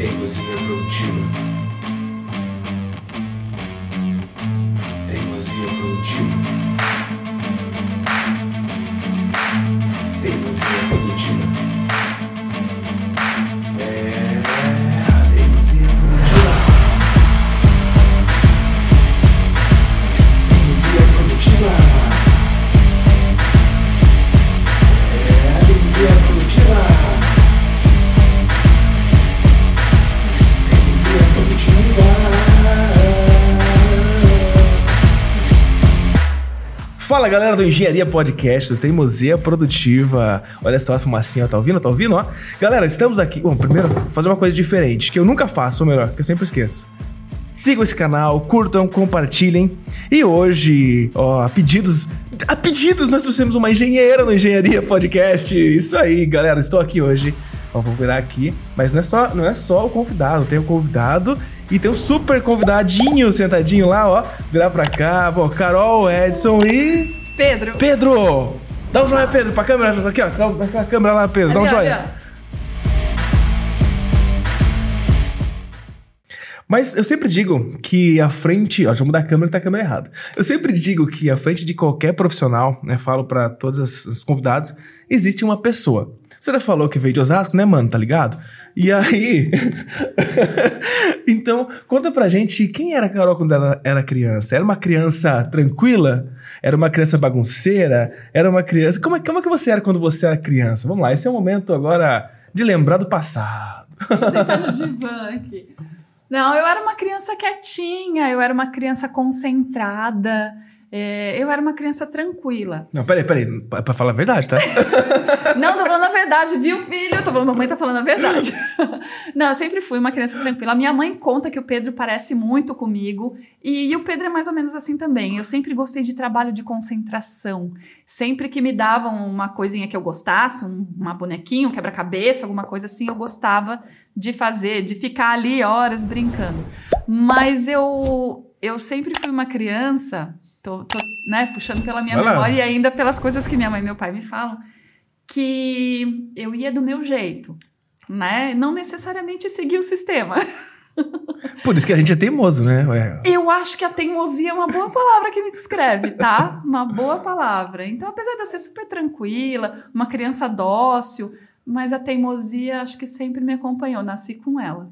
Teimosia produtiva. Teimosia do Engenharia Podcast, do Teimosia Produtiva. Olha só a fumacinha, tá ouvindo? Tá ouvindo? Ó. Galera, estamos aqui. Bom, primeiro, fazer uma coisa diferente, que eu nunca faço, ou melhor, que eu sempre esqueço. Sigam esse canal, curtam, compartilhem. E hoje, ó, a pedidos. A pedidos, nós trouxemos uma engenheira no Engenharia Podcast. Isso aí, galera, estou aqui hoje. Ó, vou virar aqui. Mas não é só, não é só o convidado, tem o convidado e tem um super convidadinho sentadinho lá, ó. Virar pra cá, bom, Carol, Edson e. Pedro. Pedro! Dá um joinha, Pedro, pra câmera. Aqui, ó. Dá pra câmera lá, Pedro. Dá um joinha. Mas eu sempre digo que a frente. Ó, deixa eu mudar a câmera tá a câmera errada. Eu sempre digo que a frente de qualquer profissional, né? Falo pra todos os os convidados, existe uma pessoa. Você já falou que veio de Osasco, né, mano? Tá ligado? E aí. então, conta pra gente quem era a Carol quando ela era criança. Era uma criança tranquila? Era uma criança bagunceira? Era uma criança. Como é, como é que você era quando você era criança? Vamos lá, esse é o momento agora de lembrar do passado. Deitar no divã aqui. Não, eu era uma criança quietinha, eu era uma criança concentrada, é, eu era uma criança tranquila. Não, peraí, peraí. Pra, pra falar a verdade, tá? Não, tô falando a verdade, viu, filho? Tô falando, mamãe tá falando a verdade. Não, eu sempre fui uma criança tranquila. A minha mãe conta que o Pedro parece muito comigo. E, e o Pedro é mais ou menos assim também. Eu sempre gostei de trabalho de concentração. Sempre que me davam uma coisinha que eu gostasse, um, uma bonequinha, um quebra-cabeça, alguma coisa assim, eu gostava de fazer, de ficar ali horas brincando. Mas eu, eu sempre fui uma criança, tô, tô né, puxando pela minha Vai lá. memória e ainda pelas coisas que minha mãe e meu pai me falam que eu ia do meu jeito, né? Não necessariamente seguir o sistema. Por isso que a gente é teimoso, né? Ué, Eu acho que a teimosia é uma boa palavra que me descreve, tá? Uma boa palavra. Então, apesar de eu ser super tranquila, uma criança dócil, mas a teimosia acho que sempre me acompanhou, nasci com ela.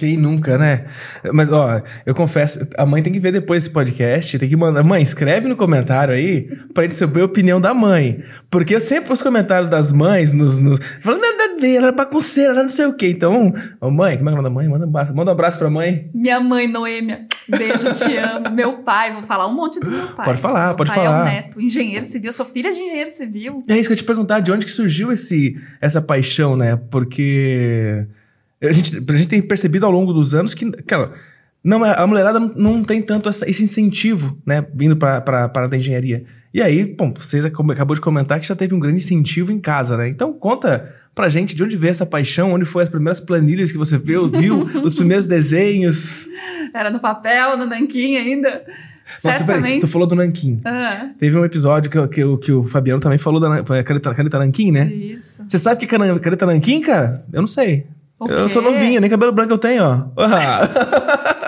Quem nunca, né? Mas, ó, eu confesso, a mãe tem que ver depois esse podcast, tem que mandar. Mãe, escreve no comentário aí pra gente saber a opinião da mãe. Porque eu sempre os comentários das mães nos. nos falando, nada ver, ela é bagunceira, ela não sei o quê. Então, ô, mãe, como é que manda a mãe? Manda, um abraço- manda um abraço pra mãe. Minha mãe, Noêmia, beijo, te amo. Meu pai, vou falar um monte do meu pai. Pode falar, meu pode pai é falar. um neto, engenheiro civil, eu sou filha de engenheiro civil. É isso que eu ia te perguntar, de onde que surgiu esse, essa paixão, né? Porque a gente, a gente tem percebido ao longo dos anos que, cara, não, é- a mulherada não, tem tanto essa- esse incentivo, né? Vindo para a área da engenharia. E aí, bom, você acabou de comentar que já teve um grande incentivo em casa, né? Então conta pra gente de onde veio essa paixão, onde foi as primeiras planilhas que você viu, viu os primeiros desenhos. Era no papel, no nanquim ainda. Nossa, peraí, Certamente. tu falou do Nanquim. Ah, Teve um episódio que, o- que, que o Fabiano também falou da caneta, caneta Nanquim, né? isso. Você sabe o que é caneta nanquim, cara? Eu não sei. Eu sou quê? novinho, nem cabelo branco eu tenho, ó.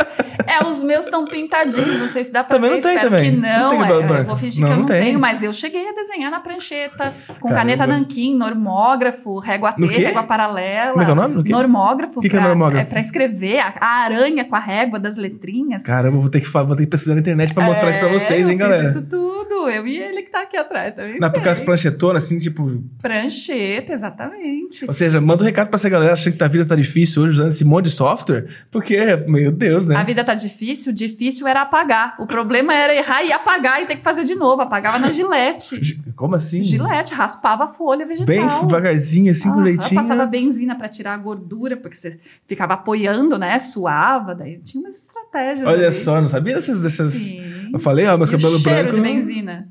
É, os meus estão pintadinhos, não sei se dá pra Também ver, não tem espero também. que Não não. é, eu vou fingir Não, que eu não tenho, mas eu cheguei a desenhar na prancheta com Caramba. caneta nanquim, normógrafo, régua T, régua paralela. Como é que é o nome? No quê? Normógrafo. Que que é normógrafo? É pra escrever a, a aranha com a régua das letrinhas. Caramba, vou ter, que, vou ter que pesquisar na internet pra mostrar isso pra É, vocês, hein, eu fiz galera. isso tudo. Eu e ele que tá aqui atrás também. Na porque as fez. planchetonas, assim, tipo. Prancheta, exatamente. Ou seja, manda um recado pra essa galera achando que a vida tá difícil hoje usando esse monte de software. Porque, meu Deus, né? A vida tá difícil, difícil era apagar. O problema era errar e apagar e ter que fazer de novo. Apagava na gilete. Gi- Como assim? Gilete, raspava a folha vegetal. Bem devagarzinho, assim, com Ah, jeitinho. Passava benzina pra tirar a gordura, porque você ficava apoiando, né? Suava, daí tinha umas estratégias. Olha ali. só, não sabia dessas. dessas... Sim. Eu falei, ó, meus E o cabelos cheiro brancos. de benzina.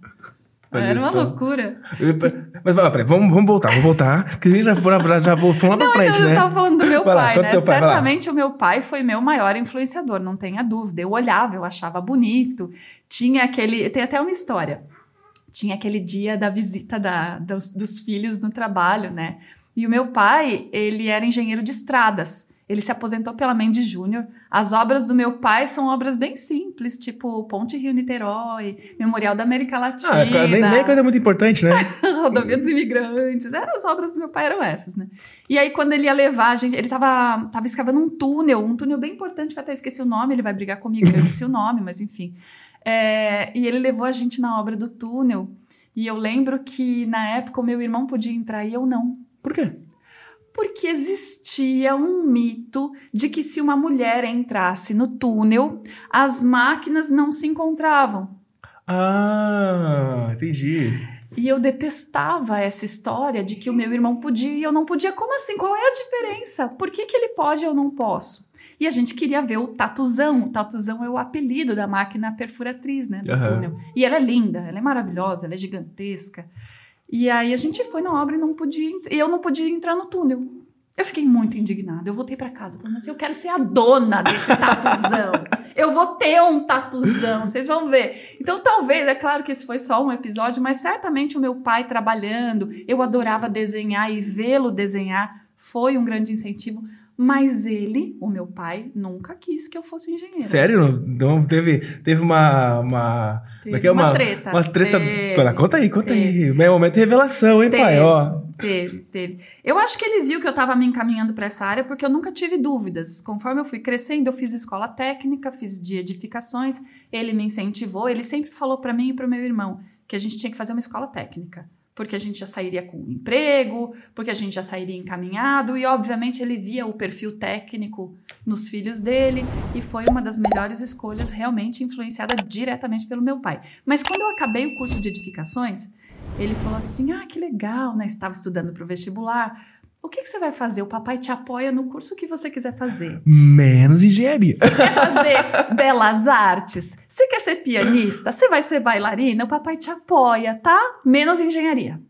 Olha Era uma só. loucura. Mas vai lá, peraí, vamos, vamos voltar, vamos voltar. Que a gente já, já, já voltou lá pra Não, frente, então né? eu tava falando do meu Vai lá, pai, né? teu pai, vai lá. Certamente o meu pai foi meu maior influenciador, não tenha dúvida. Eu olhava, eu achava bonito. Tinha aquele. Tem até uma história. Tinha aquele dia da visita da, dos, dos filhos no trabalho, né? E o meu pai, ele era engenheiro de estradas. Ele se aposentou pela Mendes Júnior. As obras do meu pai são obras bem simples, tipo Ponte Rio-Niterói, Memorial da América Latina. Ah, nem, nem coisa muito importante, né? Rodovia dos Imigrantes. Eram as obras do meu pai, eram essas, né? E aí, quando ele ia levar a gente, ele tava, tava escavando um túnel, um túnel bem importante, que eu até esqueci o nome, ele vai brigar comigo, eu esqueci o nome, mas enfim. É, e ele levou a gente na obra do túnel. E eu lembro que na época o meu irmão podia entrar e eu não. Por quê? Porque existia um mito de que se uma mulher entrasse no túnel, as máquinas não se encontravam. Ah, entendi. E eu detestava essa história de que o meu irmão podia e eu não podia. Como assim? Qual é a diferença? Por que, que ele pode e eu não posso? E a gente queria ver o tatuzão. O tatuzão é o apelido da máquina perfuratriz, né? Do Aham. túnel. E ela é linda, ela é maravilhosa, ela é gigantesca. E aí a gente foi na obra e não podia, eu não podia entrar no túnel. Eu fiquei muito indignada. Eu voltei pra casa falando assim: eu quero ser a dona desse tatuzão. eu vou ter um tatuzão, vocês vão ver. Então, talvez, é claro que esse foi só um episódio, mas certamente o meu pai trabalhando, eu adorava desenhar e vê-lo desenhar foi um grande incentivo. Mas ele, o meu pai, nunca quis que eu fosse engenheira. Sério? Não teve, teve uma. uma é que é? uma treta. Uma treta. Teve. Conta aí, conta Teve. aí. Meu momento de revelação, hein, Teve. pai? Ó. Teve, teve. Eu acho que ele viu que eu estava me encaminhando para essa área porque eu nunca tive dúvidas. Conforme eu fui crescendo, eu fiz escola técnica, fiz de edificações, ele me incentivou, ele sempre falou para mim e para o meu irmão que a gente tinha que fazer uma escola técnica. Porque a gente já sairia com um emprego, porque a gente já sairia encaminhado, e obviamente ele via o perfil técnico nos filhos dele, e foi uma das melhores escolhas, realmente influenciada diretamente pelo meu pai. Mas quando eu acabei o curso de edificações, ele falou assim: Ah, que legal, né? Estava estudando para o vestibular. O que, que você vai fazer? O papai te apoia no curso que você quiser fazer. Menos engenharia. Você quer fazer belas artes? Você quer ser pianista? Você vai ser bailarina? O papai te apoia, tá? Menos engenharia.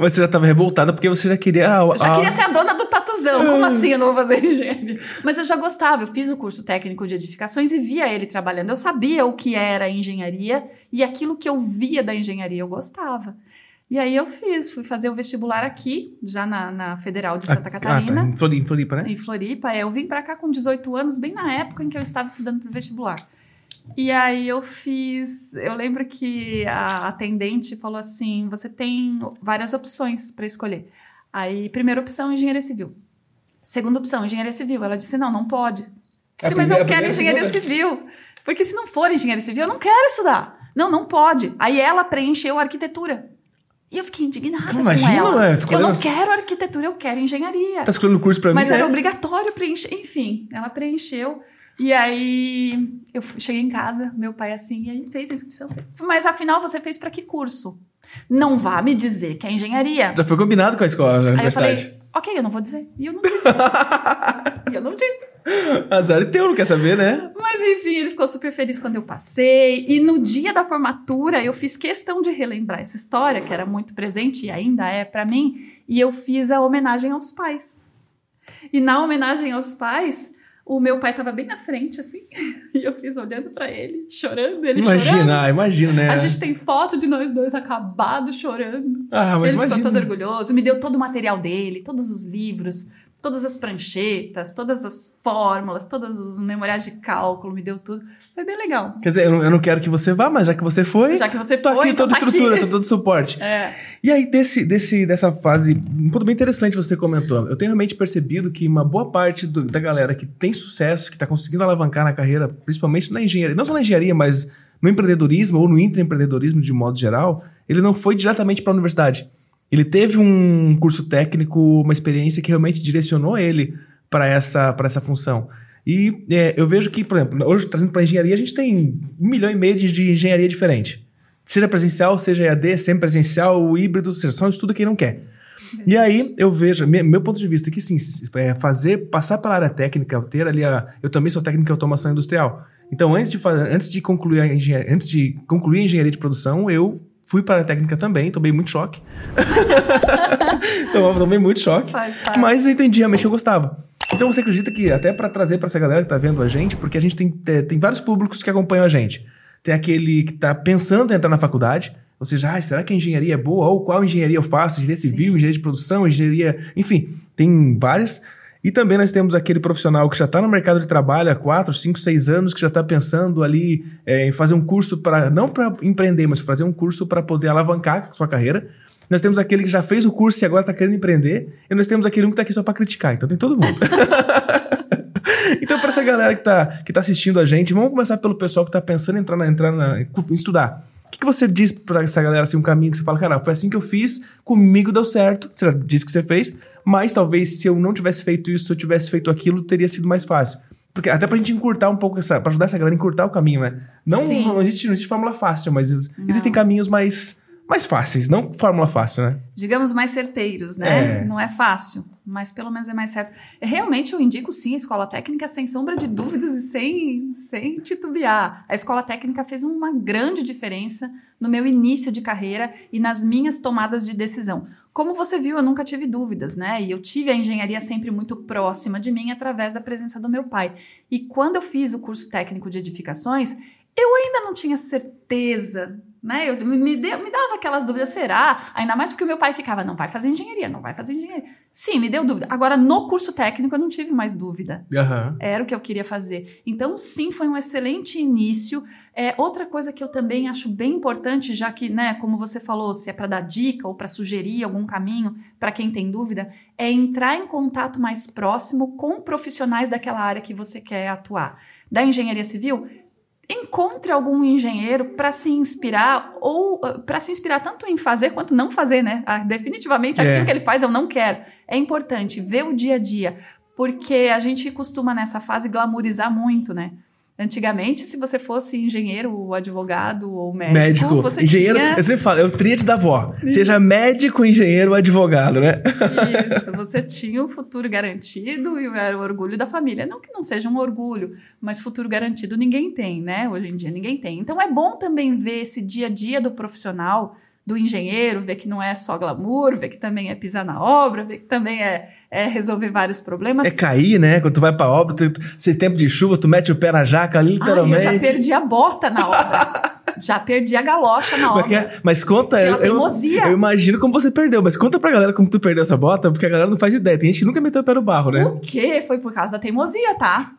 Mas você já tava revoltada porque você já queria. Eu já queria ser a dona do tatuzão. Como assim eu não vou fazer engenharia? Mas eu já gostava. Eu fiz o curso técnico de edificações e via ele trabalhando. Eu sabia o que era engenharia e aquilo que eu via da engenharia eu gostava. E aí eu fiz, fui fazer o vestibular aqui, já na, na Federal de Santa Catarina. Ah, tá. Em Floripa, em Floripa, né? Em Floripa, é, eu vim pra cá com 18 anos, bem na época em que eu estava estudando pro vestibular. E aí eu fiz, eu lembro que a atendente falou assim: "Você tem várias opções para escolher". Aí, primeira opção, engenharia civil. Segunda opção, engenharia civil. Ela disse: "Não, não pode". Falei, mas eu quero engenharia civil. Porque se não for engenharia civil, eu não quero estudar. Não, não pode. Aí ela preencheu arquitetura. E eu fiquei indignada Imagina, com ela. ué, Eu não quero arquitetura, eu quero engenharia. Tá escolhendo curso pra Mas mim, era né? obrigatório preencher. Enfim, ela preencheu. E aí eu cheguei em casa, meu pai assim, e aí fez a inscrição. Mas afinal, você fez para que curso? Não vá me dizer que é engenharia. Já foi combinado com a escola, na Aí eu falei, ok, eu não vou dizer. E eu não disse. e eu não disse. Azar é teu, não quer saber, né? Mas enfim, ele ficou super feliz quando eu passei. E no dia da formatura, eu fiz questão de relembrar essa história, que era muito presente e ainda é para mim. E eu fiz a homenagem aos pais. E na homenagem aos pais, o meu pai tava bem na frente, assim. E eu fiz olhando para ele, chorando, ele chorando. Imagina, imagina, né? A gente tem foto de nós dois acabados chorando. Ah, mas ele imagina. ficou todo orgulhoso, me deu todo o material dele, todos os livros, todas as pranchetas, todas as fórmulas, todos os memoriais de cálculo, me deu tudo. Foi bem legal. Quer dizer, eu não, eu não quero que você vá, mas já que você foi, Já que você tô foi, aqui então toda tá estrutura, aqui. tô todo suporte. É. E aí, desse, desse, dessa fase, um ponto bem interessante você comentou. Eu tenho realmente percebido que uma boa parte do- da galera que tem sucesso, que está conseguindo alavancar na carreira, principalmente na engenharia, não só na engenharia, mas no empreendedorismo ou no intraempreendedorismo de modo geral, ele não foi diretamente para a universidade. Ele teve um curso técnico, uma experiência que realmente direcionou ele para essa, essa função. E é, eu vejo que, por exemplo, hoje trazendo para engenharia, a gente tem um milhão e meio de, engenharia diferente. Seja presencial, seja EAD, semi-presencial, híbrido, seja, só um estudo quem não quer. E aí eu vejo, me- meu ponto de vista é que sim, é fazer, passar pela área técnica, ter ali a. Eu também sou técnico em automação industrial. Então, antes de, fazer, antes de concluir a antes de concluir a engenharia de produção, eu fui para a técnica também, tomei muito choque. Tomei muito choque. Faz parte. Mas eu entendi realmente que eu gostava. Então você acredita que, até para trazer para essa galera que tá vendo a gente, porque a gente tem, é, tem vários públicos que acompanham a gente. Tem aquele que tá pensando em entrar na faculdade, ou seja, ah, será que a engenharia é boa? Ou qual engenharia eu faço? Engenharia Sim. civil, engenharia de produção, engenharia. Enfim, tem várias. E também nós temos aquele profissional que já está no mercado de trabalho há 4, 5, 6 anos, que já está pensando ali é, em fazer um curso para, não para empreender, mas fazer um curso para poder alavancar sua carreira. Nós temos aquele que já fez o curso e agora está querendo empreender. E nós temos aquele um que está aqui só para criticar. Então tem todo mundo. então, para essa galera que está que tá assistindo a gente, vamos começar pelo pessoal que está pensando em entrar na, entrar na, estudar. O que, que você diz para essa galera, assim, um caminho que você fala, cara, foi assim que eu fiz, comigo deu certo. Você já disse que você fez, mas talvez se eu não tivesse feito isso, se eu tivesse feito aquilo, teria sido mais fácil. Porque até pra gente encurtar um pouco essa. Pra ajudar essa galera a encurtar o caminho, né? Não, Sim. não, existe, não existe fórmula fácil, mas ex- existem caminhos mais, mais fáceis, não fórmula fácil, né? digamos, mais certeiros, né? É. Não é fácil, mas pelo menos é mais certo. Realmente eu indico sim a escola técnica sem sombra de dúvidas e sem, sem titubear. A escola técnica fez uma grande diferença no meu início de carreira e nas minhas tomadas de decisão. Como você viu, eu nunca tive dúvidas, né? E eu tive a engenharia sempre muito próxima de mim através da presença do meu pai. E quando eu fiz o curso técnico de edificações, eu ainda não tinha certeza, né? Eu, me, deu- me dava aquelas dúvidas, será? Ainda mais porque o meu pai ficava, não vai fazer engenharia, não vai fazer engenharia. Sim, me deu dúvida. Agora, no curso técnico, eu não tive mais dúvida. Aham. Era o que eu queria fazer. Então, sim, foi um excelente início. É, outra coisa que eu também acho bem importante, já que, né, como você falou, se é para dar dica ou para sugerir algum caminho para quem tem dúvida, é entrar em contato mais próximo com profissionais daquela área que você quer atuar. Da engenharia civil, encontre algum engenheiro para se inspirar ou para se inspirar tanto em fazer quanto não fazer, né? Ah, definitivamente É. aquilo que ele faz eu não quero. É importante ver o dia a dia, porque a gente costuma nessa fase glamourizar muito, né? Antigamente, se você fosse engenheiro, ou advogado ou médico, Médico, você engenheiro. tinha Eu sempre falo, é o tríade da avó. Seja médico, engenheiro ou advogado, né? Isso, você tinha o futuro garantido e era o orgulho da família. Não que não seja um orgulho, mas futuro garantido ninguém tem, né? Hoje em dia ninguém tem. Então é bom também ver esse dia a dia do profissional, do engenheiro, ver que não é só glamour, ver que também é pisar na obra, ver que também é, é resolver vários problemas. É cair, né? Quando tu vai pra obra, tu, tu- se tempo de chuva, tu mete o pé na jaca, Ai, literalmente. eu já perdi a bota na obra. já perdi a galocha na obra. é? Mas conta, eu, eu, eu imagino como você perdeu, mas conta pra galera como tu perdeu essa bota, porque a galera não faz ideia. Tem gente que nunca meteu o pé no barro, né? O quê? Foi por causa da teimosia, tá?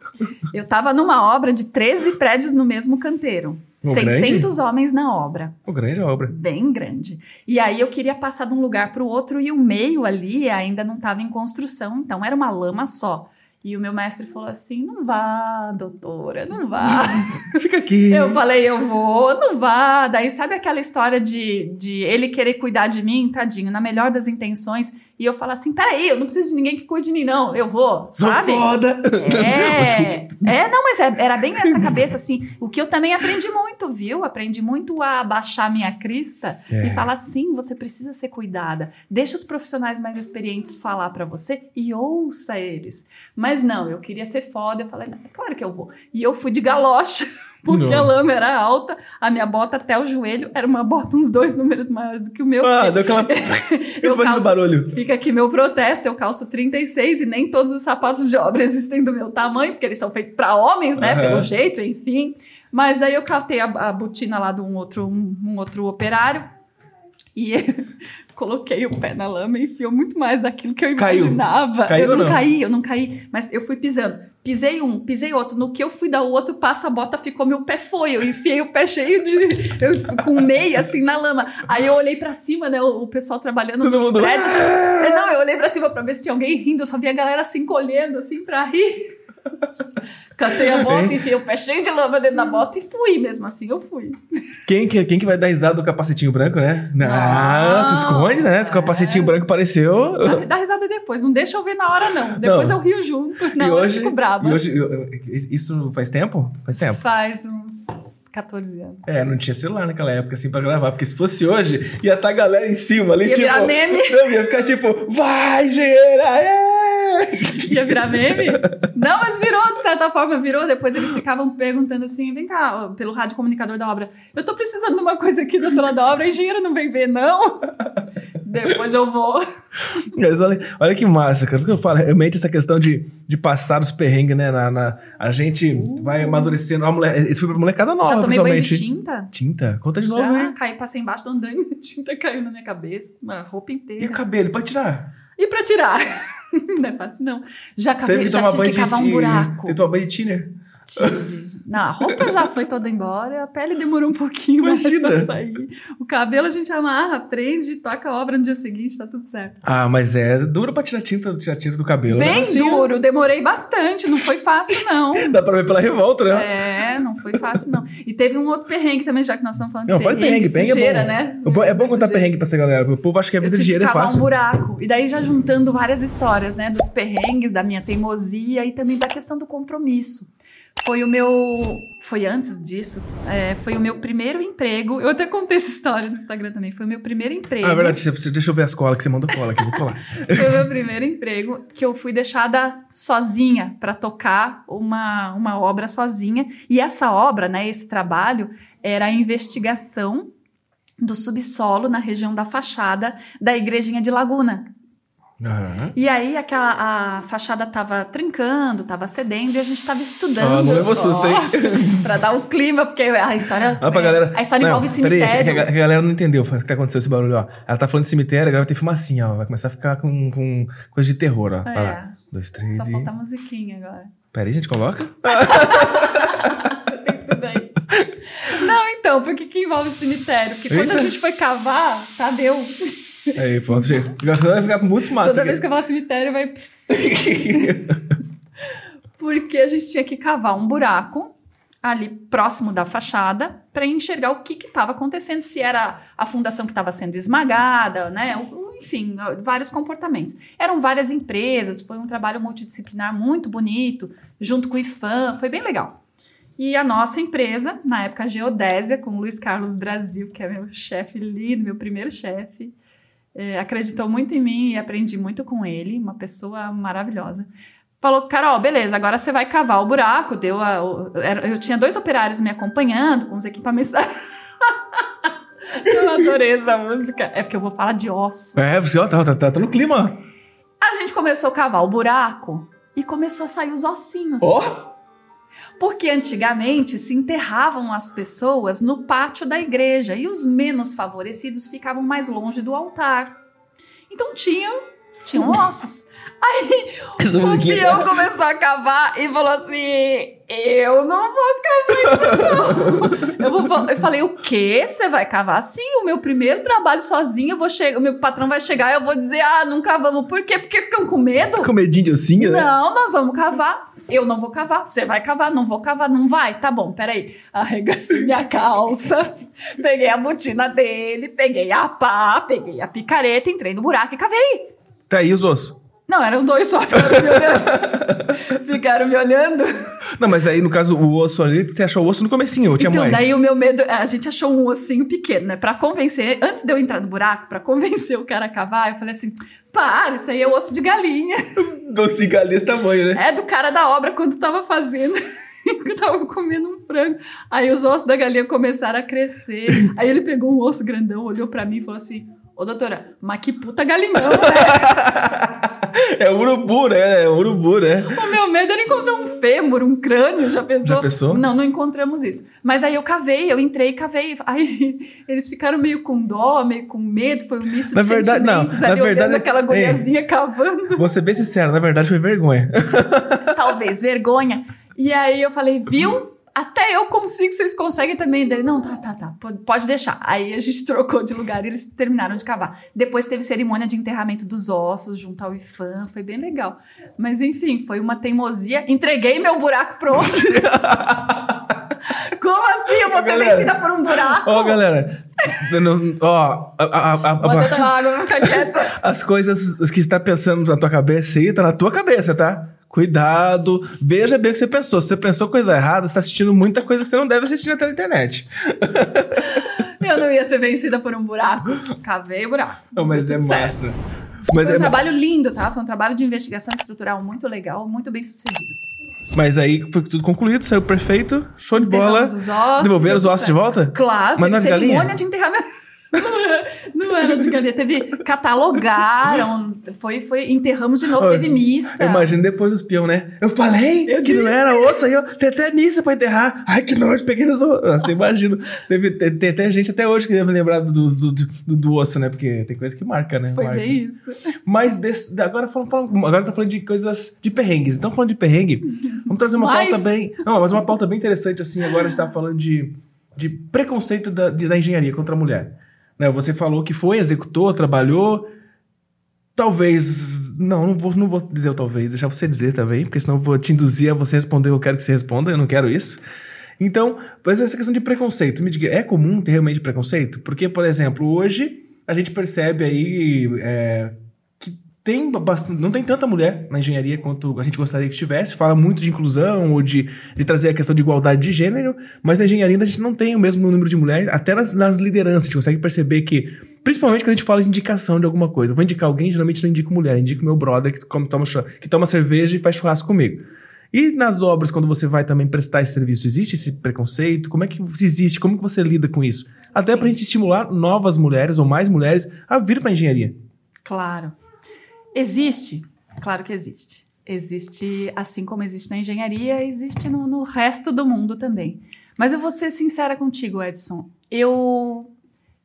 Eu tava numa obra de 13 prédios no mesmo canteiro. Ô, 600 homens na obra. Pô, grande obra. bem grande. E aí eu queria passar de um lugar para o outro e o meio ali ainda não estava em construção, então era uma lama só. E o meu mestre falou assim: não vá, doutora, não vá. Fica aqui. eu falei: eu vou, não vá. Daí sabe aquela história de, de ele querer cuidar de mim, tadinho, na melhor das intenções. E eu falo assim: peraí, eu não preciso de ninguém que cuide de mim, não, eu vou, Sou sabe? foda. É, é, não, mas é- era bem essa cabeça, assim. O que eu também aprendi muito, viu? Aprendi muito a baixar minha crista É. e falar assim: você precisa ser cuidada. Deixa os profissionais mais experientes falar pra você e ouça eles. Mas não, eu queria ser foda. Eu falei: não, é claro que eu vou. E eu fui de galocha. Porque Não. a lama era alta, a minha bota até o joelho era uma bota uns dois números maiores do que o meu. Ah, deu aquela. eu calço, barulho. Fica aqui meu protesto, eu calço 36 e nem todos os sapatos de obra existem do meu tamanho, porque eles são feitos para homens, né? Aham. Pelo jeito, enfim. Mas daí eu catei a, a botina lá de um outro, um, um outro operário e coloquei o pé na lama e enfiou muito mais daquilo que eu Caiu. imaginava. Caiu eu ou não, não? caí, eu não caí, mas eu fui pisando. Pisei um, pisei outro. No que eu fui dar o outro passo, a bota ficou, meu pé foi. Eu enfiei o pé cheio de. eu- com meia, assim, na lama. Aí eu olhei pra cima, né? O, o pessoal trabalhando Todo nos mundo- prédios. É, Não, eu olhei pra cima pra ver se tinha alguém rindo. Eu só vi a galera se encolhendo, assim, pra rir. Cantei a bota, enfiei o pé cheio de lama dentro da bota e fui mesmo assim, eu fui. Quem que, quem que vai dar risada do capacetinho branco, né? Não, Não, se esconde, né? Se o é. capacetinho branco apareceu. Dá, dá risada depois, não deixa eu ver na hora, não. Depois Não. eu rio junto. e Não, eu hoje, fico brava. e hoje, eu- eu- isso faz tempo? Faz tempo. Faz uns 14 anos. É, não tinha celular naquela época, assim, pra gravar. Porque se fosse hoje, ia estar a galera em cima ali, Ia tipo. virar meme. Não, ia ficar tipo, vai, engenheira! É! Ia virar meme? Não, mas virou, de certa forma, virou. Depois eles ficavam perguntando assim: vem cá, pelo rádio comunicador da obra, eu tô precisando de uma coisa aqui do outro lado da obra, a engenheira não vem ver, não. Depois eu vou. Mas olha, olha que massa, cara. Porque eu falo, realmente essa questão de, de passar os perrengues, né? Na, na- a gente vai amadurecendo. A mulher, esse foi pra molecada nova, Já tomei banho de tinta? Tinta? Conta de novo, Já hein? caí, passei embaixo do andaime, a tinta caiu na minha cabeça, a roupa E inteira. o cabelo, pode tirar. E pra tirar? não é fácil, não. Já cavei, já tive que de cavar um buraco. Teve que tomar banho de tiner. Tive. Não, a roupa já foi toda embora, a pele demorou um pouquinho mais Imagina. pra sair. O cabelo a gente amarra, prende, toca a obra no dia seguinte, tá tudo certo. Ah, mas é duro pra tirar tinta, tirar tinta do cabelo. né? Bem Assim, duro, demorei bastante, não foi fácil, não. Dá pra ver pela revolta, né? É, não foi fácil, não. E teve um outro perrengue também, já que nós estamos falando Não, de pode perrengue, perrengue sujeira, é bom. né? É bom- É bom contar Sujeira. perrengue pra essa galera. O povo acha que a vida de dinheiro é fácil. um buraco. E daí já juntando várias histórias, né? Dos perrengues, da minha teimosia e também da questão do compromisso. Foi o meu... Foi antes disso. é, foi o meu primeiro emprego. Eu até contei essa história no Instagram também. Foi o meu primeiro emprego. Ah, é verdade. Você- Deixa eu ver as colas que você mandou cola aqui. Vou colar. Foi o meu primeiro emprego que eu fui deixada sozinha para tocar uma, uma obra sozinha. E essa obra, né, esse trabalho, era a investigação do subsolo na região da fachada da igrejinha de Laguna. Aham. E aí aquela, a fachada tava trincando, tava cedendo e a gente tava estudando. Ah, não levou susto, hein? Pra dar o clima, porque a história. Ah, pra galera. A história Não, envolve peraí, cemitério. é que a, a galera não entendeu o que acontecendo esse barulho, ó. Ela tá falando de cemitério, agora vai ter fumacinha, ó. Vai começar a ficar com, com coisa de terror, ó. Vai lá. É, Dois, três só e. falta a musiquinha agora. Peraí, gente, coloca. Você tem tudo aí. Não, então, porque que envolve cemitério? Porque quando Eita. a gente foi cavar, tá, deu. Aí, pronto, chega. Vai ficar muito fumaça. Toda aqui. vez que eu falar cemitério, vai. Porque a gente tinha que cavar um buraco ali próximo da fachada para enxergar o que estava acontecendo, se era a fundação que estava sendo esmagada, né? Enfim, vários comportamentos. Eram várias empresas, foi um trabalho multidisciplinar muito bonito, junto com o IFAM, foi bem legal. E a nossa empresa, na época a Geodésia, com o Luiz Carlos Brasil, que é meu chefe lindo, meu primeiro chefe, é, acreditou muito em mim e aprendi muito com ele, uma pessoa maravilhosa. Falou, Carol, beleza, agora você vai cavar o buraco. Deu a- eu tinha dois operários me acompanhando com os equipamentos. eu adorei essa música. É porque eu vou falar de ossos. É, você, ó, tá, tá, tá, tá no clima. A gente começou a cavar o buraco e começou a sair os ossinhos. Ó. Porque antigamente se enterravam as pessoas no pátio da igreja e os menos favorecidos ficavam mais longe do altar. Então tinham, tinham ossos. Aí Essa o peão começou a cavar e falou assim: Eu não vou cavar isso, não. Eu, vou, eu falei: O quê? Você vai cavar? Sim, o meu primeiro trabalho sozinho, eu vou chegar, o meu patrão vai chegar e eu vou dizer: Ah, não cavamos. Por quê? Porque ficam com medo? Com medinho de ossinho, né? Não, nós vamos cavar. Eu não vou cavar. Você vai cavar, não vou cavar, não vai. Tá bom, peraí. Arregacei minha calça, peguei a botina dele, peguei a pá, peguei a picareta, entrei no buraco e cavei. Tá aí os ossos. Não, eram dois só, ficaram me olhando. Ficaram me olhando. Não, mas aí, no caso, o osso ali, você achou o osso no comecinho, ou tinha Então, mais? daí o meu medo. A gente achou um ossinho pequeno, né? Pra convencer. Antes de eu entrar no buraco, pra convencer o cara a cavar, eu falei assim: para, isso aí é osso de galinha. Doce galinha desse tamanho, né? É do cara da obra quando tava fazendo. Eu tava comendo um frango. Aí os ossos da galinha começaram a crescer. Aí ele pegou um osso grandão, olhou pra mim e falou assim: Ô doutora, mas que puta galinhão, né? É urubu, né? É urubu, né? o meu medo era encontrar um fêmur, um crânio, já pensou? Já pensou? Não, não encontramos isso. Mas aí eu cavei, eu entrei e cavei. Aí eles ficaram meio com dó, meio com medo, foi um misto Na de verdade, não. sentimentos Na ali verdade, olhando aquela é- guriazinha cavando. Vou ser bem sincero, na verdade foi vergonha. talvez vergonha. E aí eu falei, viu? Até eu consigo, vocês conseguem também. Dele, não, tá, tá, tá, pode- pode deixar. Aí a gente trocou de lugar e eles terminaram de cavar. Depois teve cerimônia de enterramento dos ossos junto ao IFAM, foi bem legal. Mas enfim, foi uma teimosia. Entreguei meu buraco pronto. Como assim? Eu vou ser Galera. vencida por um buraco? Ó, galera. eu não- Ó, a- a- a- tomar água pra ficar quieta. as coisas os que você tá pensando na tua cabeça aí, tá na tua cabeça, tá? Cuidado, veja bem o que você pensou. Se você pensou coisa errada, você tá assistindo muita coisa que você não deve assistir na internet. Eu não ia ser vencida por um buraco. Cavei o buraco. Não, mas é massa. Mas, Foi um é, trabalho lindo, tá? Foi um trabalho de investigação estrutural muito legal, muito bem sucedido. mas aí foi tudo concluído, saiu perfeito, show de bola. Os ossos. Devolveram os ossos de volta? Claro, Mas teve nas cerimônia galinhas? de enterramento. Não era de galinha. Teve. Catalogaram. Foi, foi. Enterramos de novo. Teve missa. Imagina depois dos peão, né? Eu falei Eu que não disse. era osso aí, ó. Tem até missa pra enterrar. Ai, que nojo, peguei nos ossos. Imagino. Teve, tem, tem até gente até hoje que deve lembrar do, do, do, do osso, né? Porque tem coisa que marca, né? Foi Marca. bem isso. Mas desse- agora, falando, falando- agora tá falando de coisas de perrengues. Então, falando de perrengue, vamos trazer uma Mais? pauta bem. Não, mas uma pauta bem interessante, assim. Agora a gente tá falando de, de preconceito da, de- da engenharia contra a mulher. Né, você falou que foi, executou, trabalhou. Talvez. Não, não vou, não vou dizer o talvez, deixar você dizer também, porque senão eu vou te induzir a você responder o que eu quero que você responda, eu não quero isso. Então, mas essa questão de preconceito, me diga, é comum ter realmente preconceito? Porque, por exemplo, hoje a gente percebe aí é, tem bastante, não tem tanta mulher na engenharia quanto a gente gostaria que tivesse. Fala muito de inclusão ou de, de trazer a questão de igualdade de gênero, mas na engenharia ainda a gente não tem o mesmo número de mulheres, até nas, nas lideranças. A gente consegue perceber que, principalmente quando a gente fala de indicação de alguma coisa, eu vou indicar alguém, geralmente não indico mulher, indico meu brother que, come, toma, que toma cerveja e faz churrasco comigo. E nas obras, quando você vai também prestar esse serviço, existe esse preconceito? Como é que existe? Como que você lida com isso? Até Sim. pra gente estimular novas mulheres ou mais mulheres a vir pra engenharia. Claro. Existe? Claro que existe. Existe, assim como existe na engenharia, existe no, no resto do mundo também. Mas eu vou ser sincera contigo, Edson. Eu,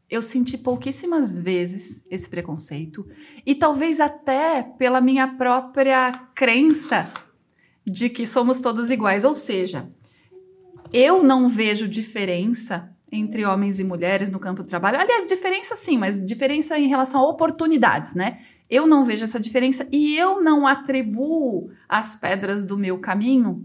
eu senti pouquíssimas vezes esse preconceito. E talvez até pela minha própria crença de que somos todos iguais. Ou seja, eu não vejo diferença entre homens e mulheres no campo do trabalho. Aliás, diferença sim, mas diferença em relação a oportunidades, né? Eu não vejo essa diferença e eu não atribuo as pedras do meu caminho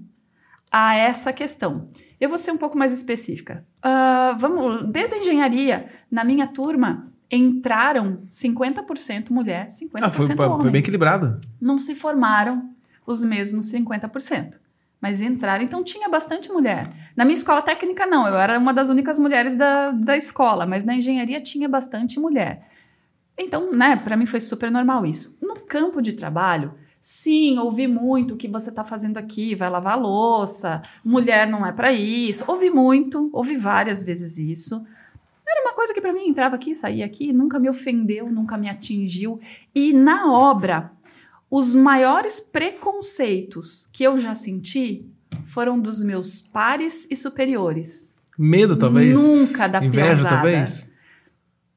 a essa questão. Eu vou ser um pouco mais específica. Ah, vamos, desde a engenharia, na minha turma, entraram 50% mulher, 50% Ah, foi, homem foi bem equilibrado. não se formaram os mesmos 50%. Mas entraram, então tinha bastante mulher. Na minha escola técnica, não, eu era uma das únicas mulheres da, da escola, mas na engenharia tinha bastante mulher. Então, né, para mim foi super normal isso. No campo de trabalho, sim, ouvi muito o que você está fazendo aqui, vai lavar louça, mulher não é para isso. Ouvi muito, ouvi várias vezes isso. Era uma coisa que para mim entrava aqui, saía aqui, nunca me ofendeu, nunca me atingiu. E na obra, os maiores preconceitos que eu já senti foram dos meus pares e superiores. Medo, talvez? Nunca da Inveja, piazada. talvez?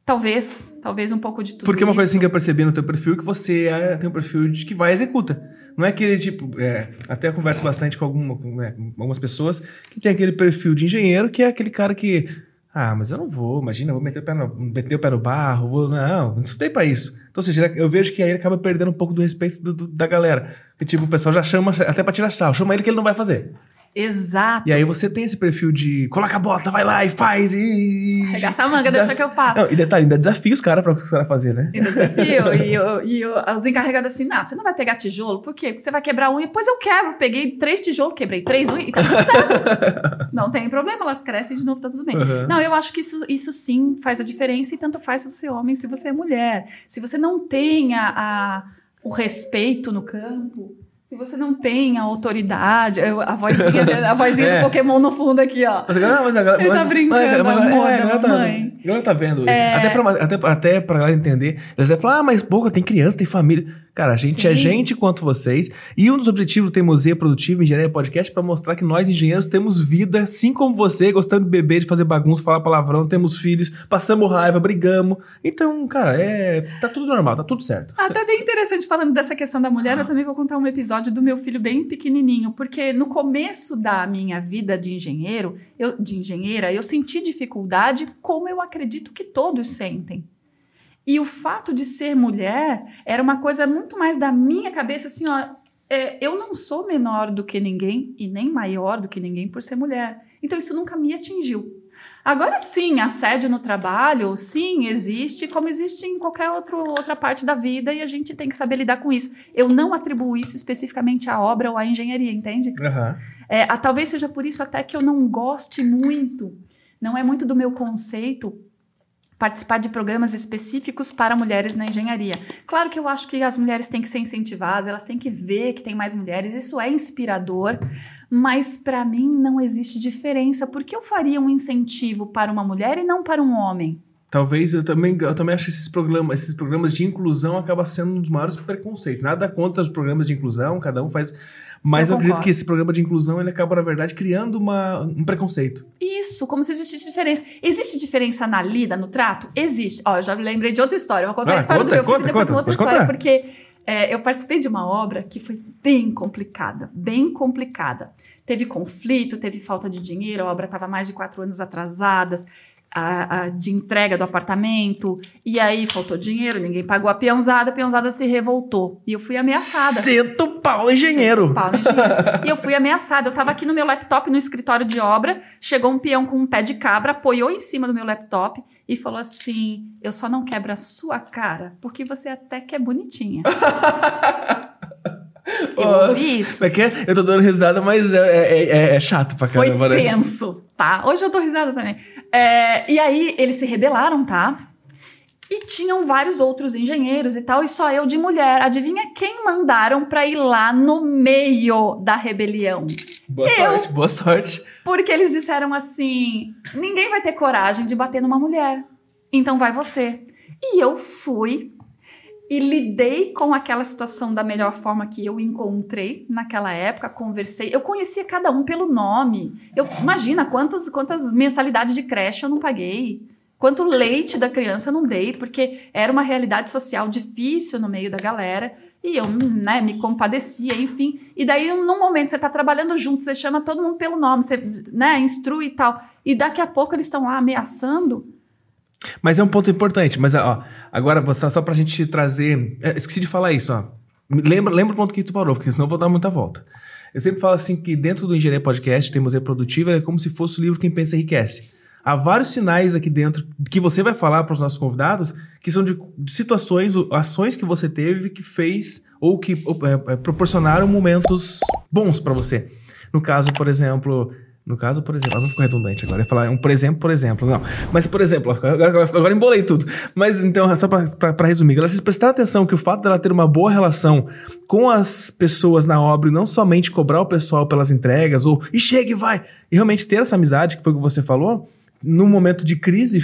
Talvez, talvez um pouco de tudo Porque uma coisa assim isso. que eu percebi no teu perfil é que você é- tem um perfil de que vai e executa. Não é aquele tipo. é, até eu converso bastante com, alguma- com, é, com algumas pessoas que tem aquele perfil de engenheiro que é aquele cara que. Ah, mas eu não vou, imagina, eu vou meter o pé no, meter o pé no barro, vou. Não, não estudei pra isso. Então, ou seja, eu vejo que aí ele acaba perdendo um pouco do respeito do- do- da galera. Que tipo, o pessoal já chama até pra tirar sal, chama ele que ele não vai fazer. Exato. E aí você tem esse perfil de coloca a bota, vai lá e faz e. Arregaça a manga, Desaf- deixa que eu faço. Não, e detalhe, ainda desafia os caras pra os caras fazer, né? Ainda desafio. e eu- e eu- os encarregados assim, não, você não vai pegar tijolo, por quê? Porque você vai quebrar unha. Pois eu quebro. Peguei três tijolos, quebrei três unhas e tá tudo certo. não tem problema, elas crescem de novo, tá tudo bem. Uhum. Não, eu acho que isso, isso sim faz a diferença e tanto faz se você é homem, se você é mulher. Se você não tem a, a- o respeito no campo, se você não tem a autoridade, a vozinha, a vozinha É. do Pokémon no fundo aqui, ó. Mas agora, mas agora, Ele tá mas- brincando, mas- mas- amor é, agora tá, mamãe. agora tá vendo. Até, pra, até, até pra galera entender. Eles devem falar, ah, mas pouco, tem criança, tem família. Cara, a gente Sim. é gente quanto vocês. E um dos objetivos do Teimosia Produtiva Engenharia Podcast é pra mostrar que nós, engenheiros, temos vida, assim como você, gostando de beber, de fazer bagunça, falar palavrão, temos filhos, passamos raiva, brigamos. Então, cara, é, tá tudo normal, tá tudo certo. Até bem interessante falando dessa questão da mulher, eu também vou contar um episódio do meu filho bem pequenininho, porque no começo da minha vida de engenheiro, eu, de engenheira, eu senti dificuldade, como eu acredito que todos sentem. E o fato de ser mulher era uma coisa muito mais da minha cabeça, assim, ó. é, eu não sou menor do que ninguém e nem maior do que ninguém por ser mulher. Então isso nunca me atingiu. Agora sim, assédio no trabalho, sim, existe, como existe em qualquer outro, outra parte da vida, e a gente tem que saber lidar com isso. Eu não atribuo isso especificamente à obra ou à engenharia, entende? Aham. É, a- talvez seja por isso até que eu não goste muito, não é muito do meu conceito participar de programas específicos para mulheres na engenharia. Claro que eu acho que as mulheres têm que ser incentivadas, elas têm que ver que tem mais mulheres, isso é inspirador, mas para mim não existe diferença. Por que eu faria um incentivo para uma mulher e não para um homem? Talvez eu também, eu também acho que esses programas, esses programas de inclusão acabam sendo um dos maiores preconceitos. Nada contra os programas de inclusão, cada um faz. Mas eu, Eu acredito que esse programa de inclusão ele acaba, na verdade, criando uma, um preconceito. Isso, como se existisse diferença. Existe diferença na lida, no trato? Existe. Ó, eu já me lembrei de outra história. Eu vou contar Ah, a história conta, do meu filho conta, e depois conta, uma outra história, porque é, eu participei de uma obra que foi bem complicada, bem complicada. Teve conflito, teve falta de dinheiro, a obra estava mais de quatro anos atrasada, a- a- de entrega do apartamento, e aí faltou dinheiro, ninguém pagou a peãozada, a peãozada se revoltou. E eu fui ameaçada. Sento pau, engenheiro. Paulo, engenheiro. E eu fui ameaçada. Eu tava aqui no meu laptop, no escritório de obra. Chegou um peão com um pé de cabra, apoiou em cima do meu laptop e falou assim: Eu só não quebro a sua cara porque você até que é bonitinha. eu Nossa. ouvi isso. Como é que é? Eu tô dando risada, mas é, é- é- é chato pra Foi caramba, né? tenso, tá? Hoje eu tô risada também. É, e aí eles se rebelaram, tá? E tinham vários outros engenheiros e tal, e só eu de mulher. Adivinha quem mandaram pra ir lá no meio da rebelião? Boa Eu. sorte, boa sorte. Porque eles disseram assim: ninguém vai ter coragem de bater numa mulher. Então vai você. E eu fui e lidei com aquela situação da melhor forma que eu encontrei naquela época, conversei. Eu conhecia cada um pelo nome. Eu imagina quantas quantas mensalidades de creche eu não paguei. Quanto leite da criança eu não dei, porque era uma realidade social difícil no meio da galera. E eu, né, me compadecia, enfim. E daí, num momento, você tá trabalhando junto, você chama todo mundo pelo nome, você, né, instrui e tal. E daqui a pouco eles estão lá ameaçando. Mas é um ponto importante. Mas, ó, agora, você- só pra gente trazer. é, esqueci de falar isso, ó. Lembra, lembra o ponto que tu parou, porque senão eu vou dar muita volta. Eu sempre falo assim que dentro do Engenharia Podcast, tem Museu Produtiva, é como se fosse o livro Quem Pensa Enriquece. Há vários sinais aqui dentro que você vai falar para os nossos convidados que são de, de situações, ações que você teve que fez ou que ou, é, é, proporcionaram momentos bons para você. No caso, por exemplo, no caso, por exemplo, não ficou redundante agora, eu ia falar um por exemplo, por exemplo, não. Mas, por exemplo, agora, agora, embolei tudo. Mas, então, só para resumir, galera, vocês prestaram atenção que o fato dela ter uma boa relação com as pessoas na obra e não somente cobrar o pessoal pelas entregas, ou e chega e vai, e realmente ter essa amizade, que foi o que você falou, num momento de crise,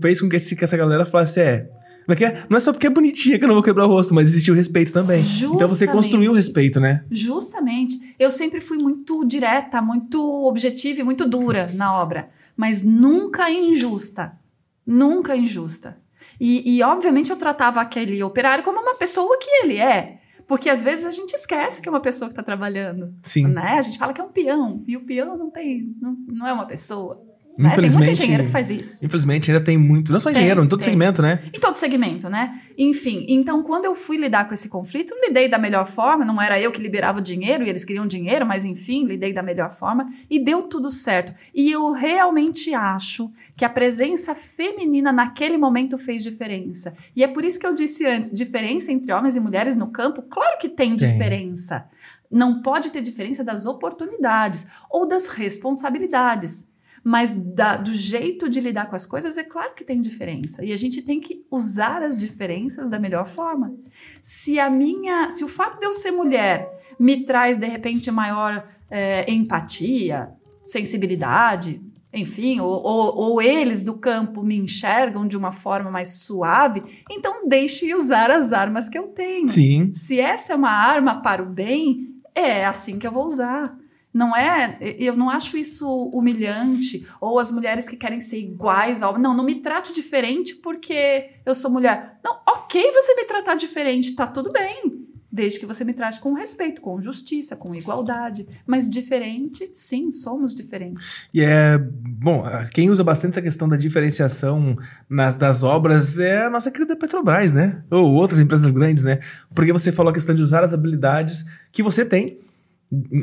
fez com que essa galera falasse, é. Como é é? Não é só porque é bonitinha que eu não vou quebrar o rosto, mas existiu respeito também. Então você Justamente. construiu o respeito, né? Justamente. Eu sempre fui muito direta, muito objetiva e muito dura na obra. Mas nunca injusta. Nunca injusta. E, e, obviamente, eu tratava aquele operário como uma pessoa que ele é. Porque às vezes a gente esquece que é uma pessoa que está trabalhando. Sim. Né? A gente fala que é um peão. E o peão não tem. Não, não é uma pessoa. Né? Tem muito Infelizmente- engenheiro que faz isso. Infelizmente, ainda tem muito. Não só Tem, engenheiro, em todo tem. segmento, né? Em todo segmento, né? Enfim, então quando eu fui lidar com esse conflito, lidei da melhor forma. Não era eu que liberava o dinheiro e eles queriam dinheiro, mas enfim, lidei da melhor forma e deu tudo certo. E eu realmente acho que a presença feminina naquele momento fez diferença. E é por isso que eu disse antes: diferença entre homens e mulheres no campo? Claro que tem Tem. diferença. Não pode ter diferença das oportunidades ou das responsabilidades. Mas da- do jeito de lidar com as coisas, é claro que tem diferença. E a gente tem que usar as diferenças da melhor forma. Se a minha. Se o fato de eu ser mulher me traz, de repente, maior é, empatia, sensibilidade, enfim, ou, ou- ou eles do campo me enxergam de uma forma mais suave, então deixe usar as armas que eu tenho. Sim. Se essa é uma arma para o bem, é assim que eu vou usar. Não é, eu não acho isso humilhante ou as mulheres que querem ser iguais ao, não, não me trate diferente porque eu sou mulher. Não, OK você me tratar diferente, tá tudo bem. Desde que você me trate com respeito, com justiça, com igualdade, mas diferente, sim, somos diferentes. E é. Bom, quem usa bastante essa questão da diferenciação nas, das obras é a nossa querida Petrobras, né? Ou outras empresas grandes, né? Porque você falou a questão de usar as habilidades que você tem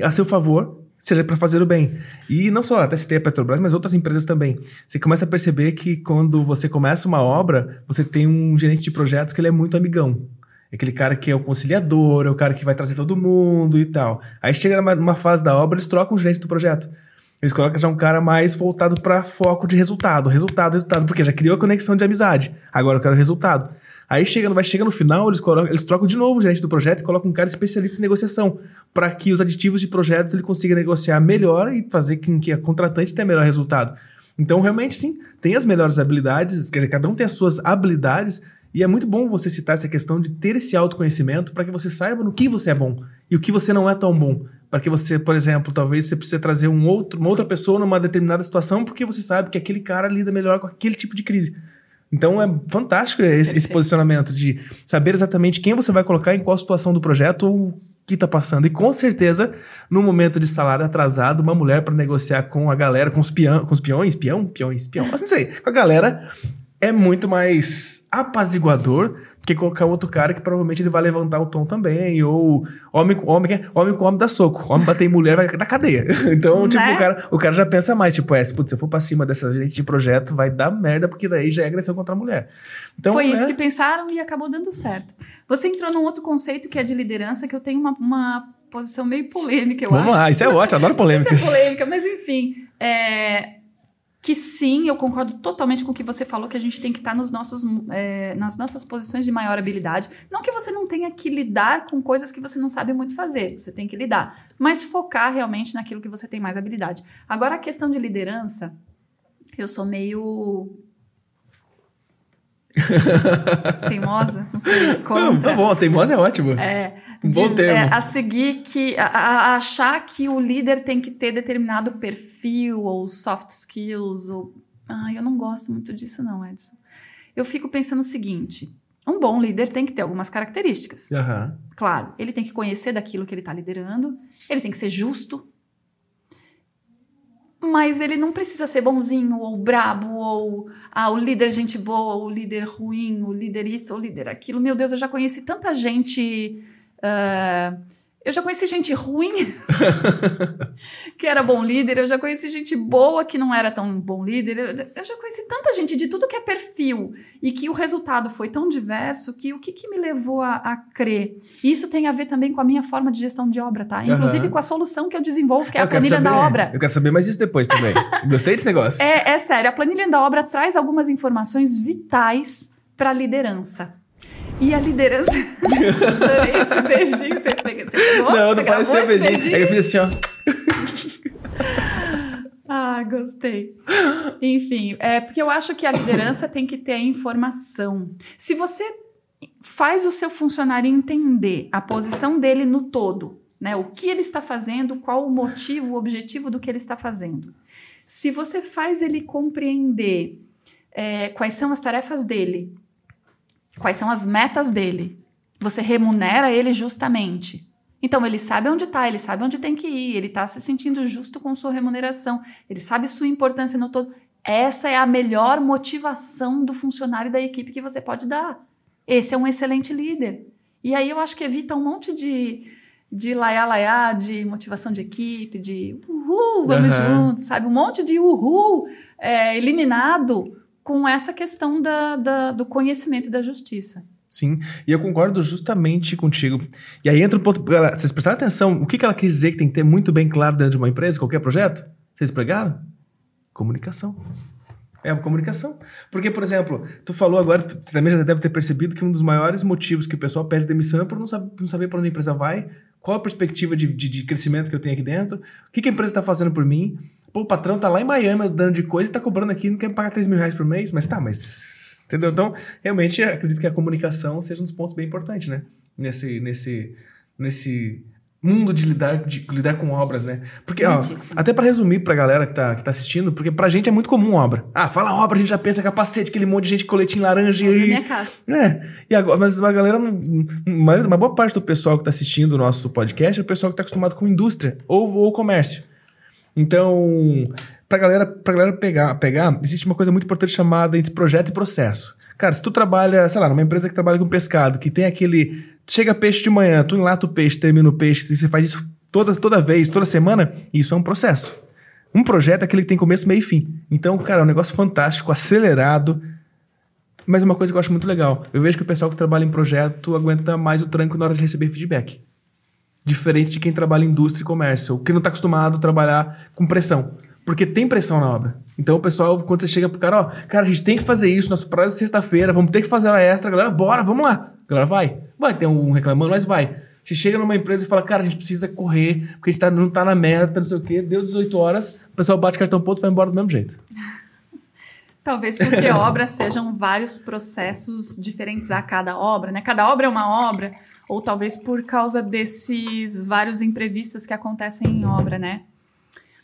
a seu favor, seja para fazer o bem. E não só, até citei a Petrobras, mas outras empresas também. Você começa a perceber que quando você começa uma obra, você tem um gerente de projetos que ele é muito amigão. É Aquele cara que é o conciliador, é o cara que vai trazer todo mundo e tal. Aí chega numa, numa fase da obra, eles trocam o gerente do projeto. Eles colocam já um cara mais voltado para foco de resultado, resultado, resultado, porque já criou a conexão de amizade. Agora eu quero resultado. Aí chega, vai chega no final, eles, colocam, eles trocam de novo o gerente do projeto e colocam um cara especialista em negociação, para que os aditivos de projetos ele consiga negociar melhor e fazer com que a contratante tenha melhor resultado. Então, realmente, sim, tem as melhores habilidades, quer dizer, cada um tem as suas habilidades, e é muito bom você citar essa questão de ter esse autoconhecimento para que você saiba no que você é bom e o que você não é tão bom. Para que você, por exemplo, talvez você precise trazer um outro, uma outra pessoa numa determinada situação porque você sabe que aquele cara lida melhor com aquele tipo de crise. Então é fantástico esse, esse posicionamento de saber exatamente quem você vai colocar em qual situação do projeto ou o que tá passando. E com certeza, no momento de salário atrasado, uma mulher para negociar com a galera, com os, peão, com os peões, peão, peões, peão, mas não sei, com a galera, é muito mais apaziguador que colocar outro cara que provavelmente ele vai levantar o tom também, ou homem, com- homem, que- homem com homem dá soco, homem bater em mulher vai na cadeia. Então, tipo, Né? o cara, o cara já pensa mais, tipo, é, se, putz, se eu for pra cima dessa gente de projeto, vai dar merda, porque daí já é agressão contra a mulher. Então, Foi isso né? que pensaram e acabou dando certo. Você entrou num outro conceito que é de liderança, que eu tenho uma, uma posição meio polêmica, eu Vamos acho. lá, isso é ótimo, adoro polêmicas. Isso é polêmica, mas enfim. é, que sim, eu concordo totalmente com o que você falou, que a gente tem que estar nos nossos, é, nas nossas posições de maior habilidade. Não que você não tenha que lidar com coisas que você não sabe muito fazer, você tem que lidar. Mas focar realmente naquilo que você tem mais habilidade. Agora, a questão de liderança, eu sou meio. Teimosa? Não sei. Não, tá bom, teimosa é ótimo. É, Um bom diz- termo. é, a seguir que a, a- achar que o líder tem que ter determinado perfil ou soft skills ou ai, eu não gosto muito disso não, Edson. Eu fico pensando o seguinte, um bom líder tem que ter algumas características. Aham. Claro, ele tem que conhecer daquilo que ele está liderando, ele tem que ser justo, mas ele não precisa ser bonzinho ou brabo ou ah, o líder gente boa, o líder ruim, o líder isso, o líder aquilo. Meu Deus, eu já conheci tanta gente. ah, eu já conheci gente ruim que era bom líder, eu já conheci gente boa que não era tão bom líder, eu, eu já conheci tanta gente de tudo que é perfil e que o resultado foi tão diverso que o que, que me levou a, a crer? E isso tem a ver também com a minha forma de gestão de obra, tá? Inclusive Aham. com a solução que eu desenvolvo, que é a Eu quero planilha da saber- obra. Eu quero saber mais isso depois também. Gostei desse negócio. É, é sério, a planilha da obra traz algumas informações vitais para a liderança. E a liderança. Esse beijinho, vocês pegam. Você pegou? não, não pareceu esse beijinho. É que eu fiz assim, ó. Ah, gostei. Enfim, é porque eu acho que a liderança tem que ter a informação. Se você faz o seu funcionário entender a posição dele no todo, né? O que ele está fazendo, qual o motivo, o objetivo do que ele está fazendo. Se você faz ele compreender é, quais são as tarefas dele, quais são as metas dele, você remunera ele justamente. Então ele sabe onde está, ele sabe onde tem que ir, ele está se sentindo justo com sua remuneração, ele sabe sua importância no todo. Essa é a melhor motivação do funcionário e da equipe que você pode dar. Esse é um excelente líder. E aí eu acho que evita um monte de, de laiá laiá, de motivação de equipe, de uhul, vamos Aham. juntos, sabe? Um monte de uhul é, eliminado com essa questão da, da- do conhecimento e da justiça. Sim, e eu concordo justamente contigo. E aí entra o ponto. galera, Vocês prestaram atenção? O que que ela quis dizer que tem que ter muito bem claro dentro de uma empresa, qualquer projeto? Vocês pegaram? Comunicação. É a comunicação. Porque, por exemplo, tu falou agora, tu também já deve ter percebido que um dos maiores motivos que o pessoal pede demissão é por não saber, saber para onde a empresa vai, qual a perspectiva de, de, de crescimento que eu tenho aqui dentro, o que, que a empresa está fazendo por mim. Pô, o patrão tá lá em Miami dando de coisa e tá cobrando aqui, não quer pagar 3 mil reais por mês, mas tá, mas. Entendeu? Então, realmente, acredito que a comunicação seja um dos pontos bem importantes, né? Nesse, nesse, nesse mundo de lidar, de lidar com obras, né? Porque, ó, até pra resumir pra galera que tá, que tá assistindo, porque pra gente é muito comum obra. Ah, fala obra, a gente já pensa capacete, aquele monte de gente coletinho laranja Na e. minha casa. É, e agora, mas a galera, uma, uma boa parte do pessoal que tá assistindo o nosso podcast é o pessoal que tá acostumado com indústria ou, ou comércio. Então, pra galera, galera pegar, pegar, existe uma coisa muito importante chamada entre projeto e processo. Cara, se tu trabalha, sei lá, numa empresa que trabalha com pescado, que tem aquele. Chega peixe de manhã, tu enlata o peixe, termina o peixe, e você faz isso toda, toda vez, toda semana, isso é um processo. Um projeto é aquele que tem começo, meio e fim. Então, cara, é um negócio fantástico, acelerado. Mas é uma coisa que eu acho muito legal. Eu vejo que o pessoal que trabalha em projeto aguenta mais o tranco na hora de receber feedback. Diferente de quem trabalha em indústria e comércio, ou que não está acostumado a trabalhar com pressão. Porque tem pressão na obra. Então o pessoal, quando você chega pro cara, ó, cara, a gente tem que fazer isso, nosso prazo é sexta-feira, vamos ter que fazer a extra, galera, bora, vamos lá. A galera vai. Vai ter um reclamando, mas vai. Você chega numa empresa e fala, cara, a gente precisa correr, porque a gente tá, não tá na meta, não sei o quê, deu 18 horas, o pessoal bate cartão ponto e vai embora do mesmo jeito. Talvez porque obras sejam vários processos diferentes a cada obra, né? Cada obra é uma obra, ou talvez por causa desses vários imprevistos que acontecem em obra, né?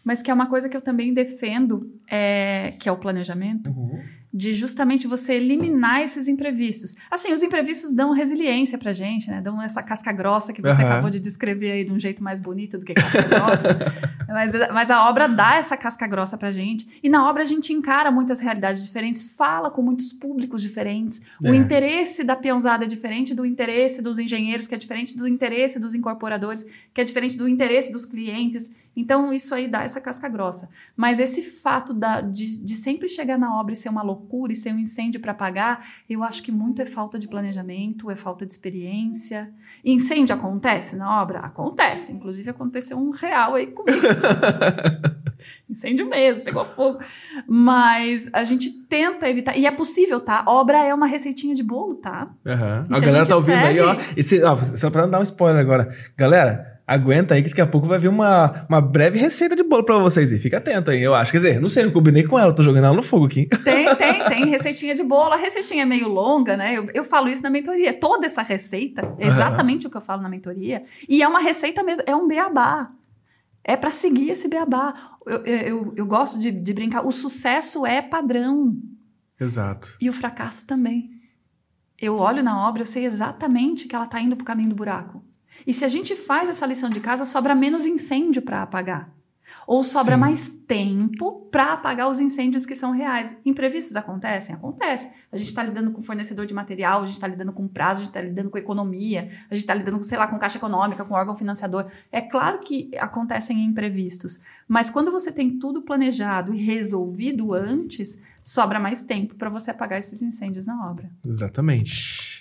Mas que é uma coisa que eu também defendo, é, que é o planejamento, de justamente você eliminar esses imprevistos. Assim, os imprevistos dão resiliência pra gente, né? Dão essa casca grossa que você Aham. acabou de descrever aí de um jeito mais bonito do que casca grossa. mas, mas a obra dá essa casca grossa pra gente. E na obra a gente encara muitas realidades diferentes, fala com muitos públicos diferentes. O É. interesse da peãozada é diferente do interesse dos engenheiros, que é diferente do interesse dos incorporadores, que é diferente do interesse dos clientes. Então, isso aí dá essa casca grossa. Mas esse fato da- de, de sempre chegar na obra e ser uma loucura e ser um incêndio para apagar, eu acho que muito é falta de planejamento, é falta de experiência. Incêndio acontece na obra? Acontece. Inclusive, aconteceu um real aí comigo. Incêndio mesmo, pegou fogo. Mas a gente tenta evitar. E é possível, tá? Obra é uma receitinha de bolo, tá? E A se a galera gente tá ouvindo aí, ó. segue? Esse, ó. Só pra não dar um spoiler agora. Galera, aguenta aí que daqui a pouco vai vir uma, uma breve receita de bolo pra vocês aí. Fica atento aí, eu acho. Quer dizer, não sei, não combinei com ela, tô jogando ela no fogo aqui. Tem, tem, tem receitinha de bolo. A receitinha é meio longa, né? Eu, eu falo isso na mentoria. Toda essa receita, é exatamente o que eu falo na mentoria. E é uma receita mesmo, é um beabá. É para seguir esse beabá. Eu, eu, eu, gosto de, de brincar. O sucesso é padrão. Exato. E o fracasso também. Eu olho na obra, eu sei exatamente que ela está indo para o caminho do buraco. E se a gente faz essa lição de casa, sobra menos incêndio para apagar. Ou sobra Sim. mais tempo para apagar os incêndios que são reais. Imprevistos acontecem? Acontece. A gente está lidando com fornecedor de material, a gente está lidando com prazo, a gente está lidando com economia, a gente está lidando com, sei lá, com caixa econômica, com órgão financiador. É claro que acontecem imprevistos, mas quando você tem tudo planejado e resolvido antes, sobra mais tempo para você apagar esses incêndios na obra. Exatamente.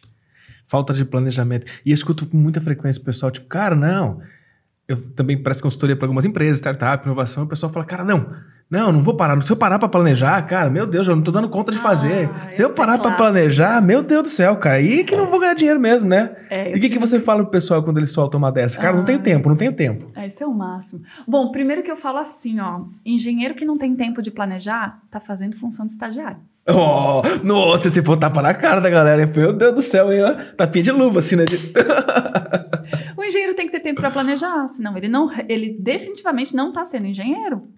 Falta de planejamento. E eu escuto com muita frequência o pessoal, tipo, cara, não. Eu também presto consultoria para algumas empresas, startup, inovação, e o pessoal fala, cara, não, não, não vou parar. Se eu parar para planejar, cara, meu Deus, eu não tô dando conta de Ah, fazer. Se eu é parar para clássico. planejar, meu Deus do céu, cara, aí que não vou ganhar dinheiro mesmo, né? É, E o que, que você fala pro pessoal quando eles soltam uma dessa? Cara, não tem Ah. tempo, não tenho tempo. É, esse é o máximo. Bom, primeiro que eu falo assim, ó, engenheiro que não tem tempo de planejar, tá fazendo função de estagiário. Oh, nossa, se for tapa na cara da galera, meu Deus do céu, hein? Tapinha de luva, assim, né? De- O engenheiro tem que ter tempo para planejar, senão ele não, ele definitivamente não está sendo engenheiro.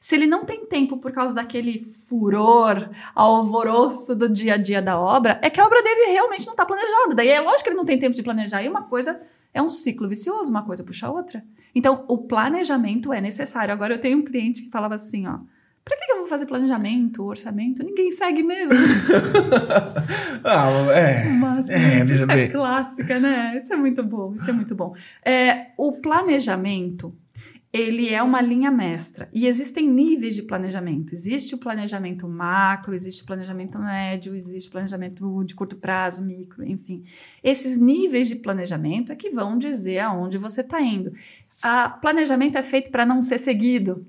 Se ele não tem tempo por causa daquele furor, alvoroço do dia a dia da obra, é que a obra dele realmente não está planejada. Daí é lógico que ele não tem tempo de planejar. E uma coisa é um ciclo vicioso, uma coisa puxa a outra. Então, o planejamento é necessário. Agora, eu tenho um cliente que falava assim, ó. Pra que eu vou fazer planejamento, orçamento? Ninguém segue mesmo. ah, é. Mas É, isso veja é bem. clássica, né? Isso é muito bom, isso é muito bom. É, o planejamento, ele é uma linha mestra. E existem níveis de planejamento. Existe o planejamento macro, existe o planejamento médio, existe o planejamento de curto prazo, micro, enfim. Esses níveis de planejamento é que vão dizer aonde você está indo. A planejamento é feito para não ser seguido.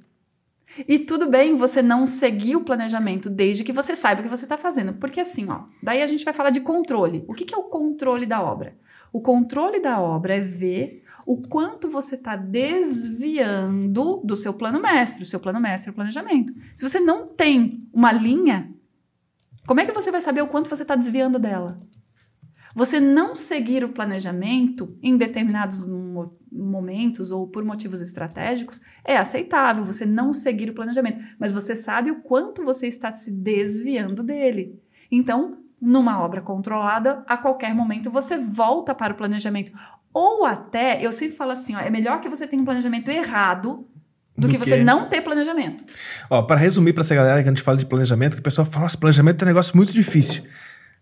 E tudo bem você não seguir o planejamento desde que você saiba o que você está fazendo. Porque assim, ó, daí a gente vai falar de controle. O que, que é o controle da obra? O controle da obra é ver o quanto você está desviando do seu plano mestre. O seu plano mestre é o planejamento. Se você não tem uma linha, como é que você vai saber o quanto você está desviando dela? Você não seguir o planejamento em determinados mo- momentos ou por motivos estratégicos é aceitável. Você não seguir o planejamento, mas você sabe o quanto você está se desviando dele. Então, numa obra controlada, a qualquer momento você volta para o planejamento. Ou até, eu sempre falo assim, ó, é melhor que você tenha um planejamento errado do, Do que você que- não ter planejamento. Ó, para resumir pra essa galera que a gente fala de planejamento, que o pessoal fala, nossa, planejamento é um negócio muito difícil.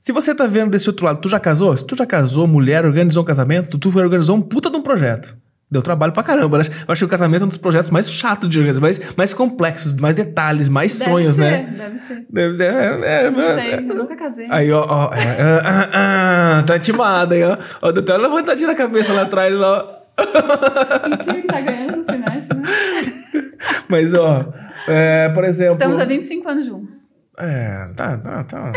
Se você tá vendo desse outro lado, tu já casou? Se tu já casou, mulher, organizou um casamento, tu organizou um puta de um projeto. Deu trabalho pra caramba, né? Eu acho que o casamento é um dos projetos mais chatos de organizar, mais, mais complexos, mais detalhes, mais Deve sonhos, ser, né? Deve ser. Deve ser, é, é, não é, sei, é. eu nunca casei. Aí, ó, ó, ah, ah, tá animada aí, ó. Ó, deu até uma levantadinha na cabeça lá atrás, ó. O time que tá ganhando se mexe, né? Mas, ó, por exemplo. Estamos há 25 anos juntos. É, tá, tá, tá.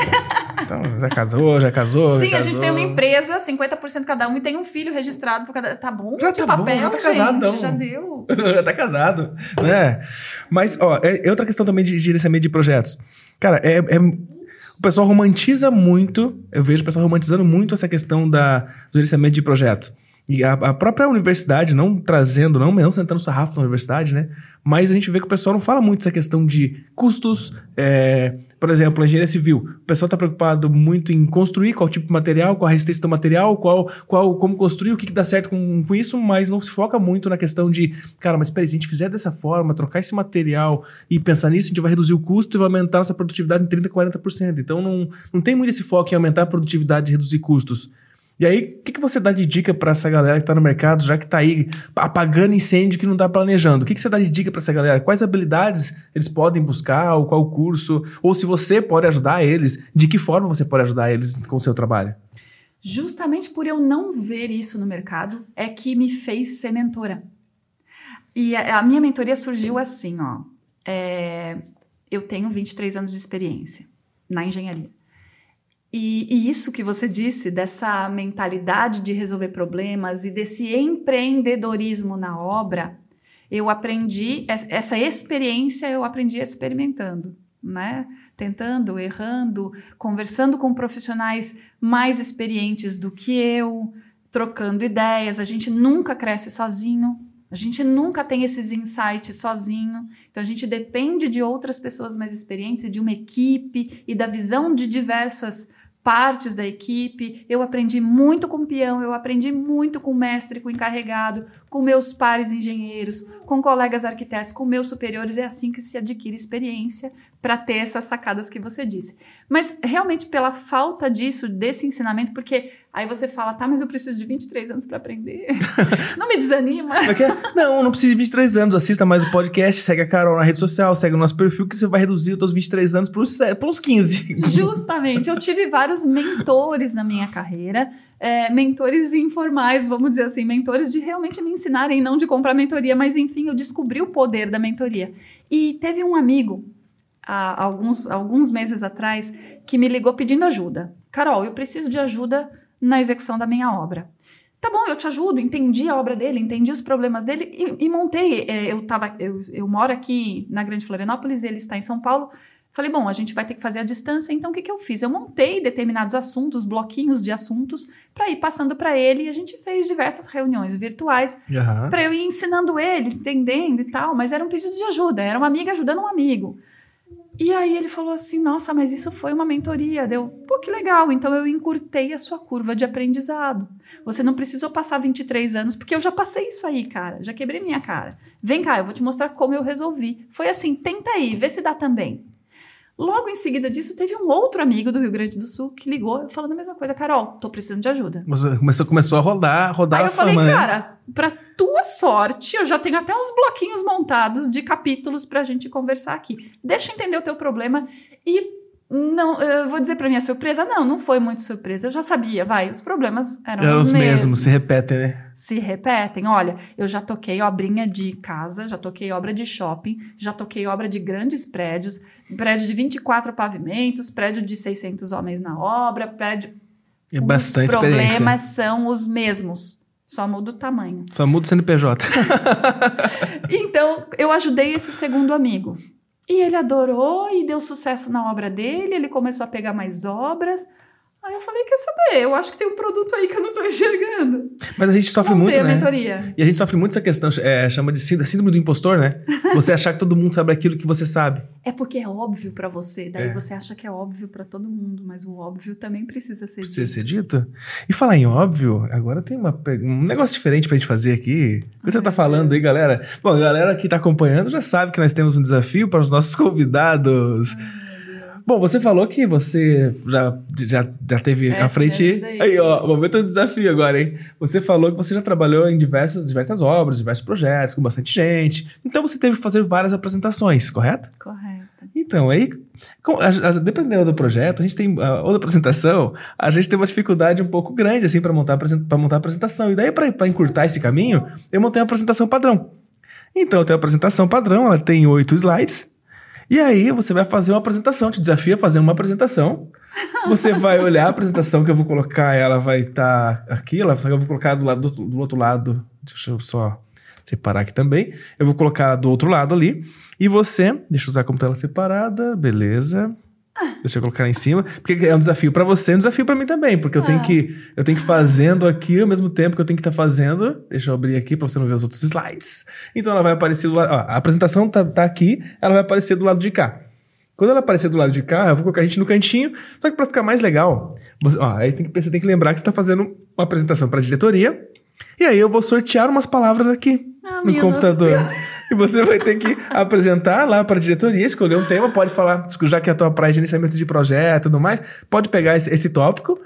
Então, já casou, já casou. Sim, já a gente casou. tem uma empresa, 50% cada um, e tem um filho registrado por cada. Tá bom? Já tá bom, papel, já tá gente, casadão. já deu. já tá casado, né? Mas, ó, é, é outra questão também de gerenciamento de projetos. Cara, é, é- o pessoal romantiza muito, eu vejo o pessoal romantizando muito essa questão da, do gerenciamento de projeto. E a, a própria universidade, não trazendo, não, não sentando sarrafo na universidade, né? Mas a gente vê que o pessoal não fala muito essa questão de custos. é, por exemplo, a engenharia civil. O pessoal está preocupado muito em construir qual tipo de material, qual a resistência do material, qual, qual, como construir, o que, que dá certo com, com isso, mas não se foca muito na questão de, cara, mas peraí, se a gente fizer dessa forma, trocar esse material e pensar nisso, a gente vai reduzir o custo e vai aumentar nossa produtividade em 30%, 40%. Então não, não tem muito esse foco em aumentar a produtividade e reduzir custos. E aí, o que, que você dá de dica para essa galera que tá no mercado, já que tá aí apagando incêndio que não tá planejando? O que, que você dá de dica para essa galera? Quais habilidades eles podem buscar, ou qual curso? Ou se você pode ajudar eles, de que forma você pode ajudar eles com o seu trabalho? Justamente por eu não ver isso no mercado, é que me fez ser mentora. E a, a minha mentoria surgiu assim, ó. É, eu tenho 23 anos de experiência na engenharia. E, e isso que você disse, dessa mentalidade de resolver problemas e desse empreendedorismo na obra, eu aprendi, es- essa experiência eu aprendi experimentando, né? Tentando, errando, conversando com profissionais mais experientes do que eu, trocando ideias. A gente nunca cresce sozinho, a gente nunca tem esses insights sozinho. Então a gente depende de outras pessoas mais experientes de uma equipe e da visão de diversas partes da equipe. Eu aprendi muito com o peão, eu aprendi muito com o mestre, com o encarregado, com meus pares engenheiros, com colegas arquitetos, com meus superiores. É assim que se adquire experiência para ter essas sacadas que você disse. Mas realmente pela falta disso, desse ensinamento, porque aí você fala, tá, mas eu preciso de 23 anos para aprender. Não me desanima. É é? Não, não precisa de 23 anos. Assista mais o podcast, segue a Carol na rede social, segue o nosso perfil, que você vai reduzir os seus 23 anos para uns 15. Justamente, eu tive vários mentores na minha carreira, é, mentores informais, vamos dizer assim, mentores de realmente me ensinarem, não de comprar mentoria, mas enfim, eu descobri o poder da mentoria. E teve um amigo, há alguns, alguns meses atrás, que me ligou pedindo ajuda. Carol, eu preciso de ajuda na execução da minha obra. Tá bom, eu te ajudo, entendi a obra dele, entendi os problemas dele e, e montei. é, eu, tava, eu, eu moro aqui na Grande Florianópolis, ele está em São Paulo. Falei, bom, a gente vai ter que fazer a distância, então o que, que eu fiz? Eu montei determinados assuntos, bloquinhos de assuntos, para ir passando para ele e a gente fez diversas reuniões virtuais Aham. para eu ir ensinando ele, entendendo e tal, mas era um pedido de ajuda, era uma amiga ajudando um amigo. E aí ele falou assim: Nossa, mas isso foi uma mentoria. Deu, pô, que legal. Então eu encurtei a sua curva de aprendizado. Você não precisou passar 23 anos, porque eu já passei isso aí, cara. Já quebrei minha cara. Vem cá, eu vou te mostrar como eu resolvi. Foi assim: tenta aí, vê se dá também. Logo em seguida disso, teve um outro amigo do Rio Grande do Sul que ligou falando a mesma coisa: Carol, tô precisando de ajuda. Você Começou, começou a rodar, rodar Aí a eu falei, cara, pra tua sorte, eu já tenho até uns bloquinhos montados de capítulos pra gente conversar aqui. Deixa eu entender o teu problema e não, eu vou dizer pra minha surpresa, não, não foi muito surpresa, eu já sabia, vai, os problemas eram, Eram os, os mesmos, mesmos. se repetem, né? Se repetem. Olha, eu já toquei obrinha de casa, já toquei obra de shopping, já toquei obra de grandes prédios, prédio de 24 pavimentos, prédio de 600 homens na obra, prédio É bastante os problemas são os mesmos, só muda o tamanho. Só muda o CNPJ. Então, eu ajudei esse segundo amigo. E ele adorou e deu sucesso na obra dele, ele começou a pegar mais obras. Aí eu falei, quer saber, eu acho que tem um produto aí que eu não tô enxergando. Mas a gente sofre Montei muito, né? mentoria. E a gente sofre muito essa questão, é, chama de sí- síndrome do impostor, né? Você achar que todo mundo sabe aquilo que você sabe. É porque é óbvio pra você, daí É. você acha que é óbvio pra todo mundo, mas o óbvio também precisa ser Precisa dito. ser dito. E falar em óbvio, agora tem uma um negócio diferente pra gente fazer aqui. O que você tá falando aí, galera? Bom, a galera que tá acompanhando já sabe que nós temos um desafio para os nossos convidados. Bom, você falou que você já, já, já teve Essa à frente. é aí. Ó, momento do desafio agora, hein? Você falou que você já trabalhou em diversas, diversas obras, diversos projetos, com bastante gente. Então você teve que fazer várias apresentações, correto? Correto. Então, aí, com- a- a- dependendo do projeto, a gente tem, a, ou da apresentação, a gente tem uma dificuldade um pouco grande, assim, para montar, pra montar a apresentação. E daí, para encurtar esse caminho, eu montei uma apresentação padrão. Então, eu tenho a apresentação padrão, ela tem oito slides, E aí você vai fazer uma apresentação, te desafia a fazer uma apresentação. Você vai olhar a apresentação que eu vou colocar, ela vai estar aqui, ela, só que eu vou colocar do, lado, do, do outro lado. Deixa eu só separar aqui também. Eu vou colocar do outro lado ali. E você, deixa eu usar como tela separada, beleza. Deixa eu colocar em cima, porque é um desafio pra você, é um desafio pra mim também, porque eu tenho Ah. que eu tenho que fazendo aqui ao mesmo tempo que eu tenho que estar fazendo. Deixa eu abrir aqui pra você não ver os outros slides. Então ela vai aparecer do lado, ó, a apresentação tá, tá aqui, ela vai aparecer do lado de cá. Quando ela aparecer do lado de cá, eu vou colocar a gente no cantinho, só que pra ficar mais legal, você, ó, aí tem que, você tem que lembrar que você tá fazendo uma apresentação pra diretoria, e aí eu vou sortear umas palavras aqui Ah, no Nossa computador. Senhora. E você vai ter que apresentar lá para a diretoria, escolher um tema, pode falar, já que é a tua praia de gerenciamento de projeto e tudo mais, pode pegar esse, esse tópico,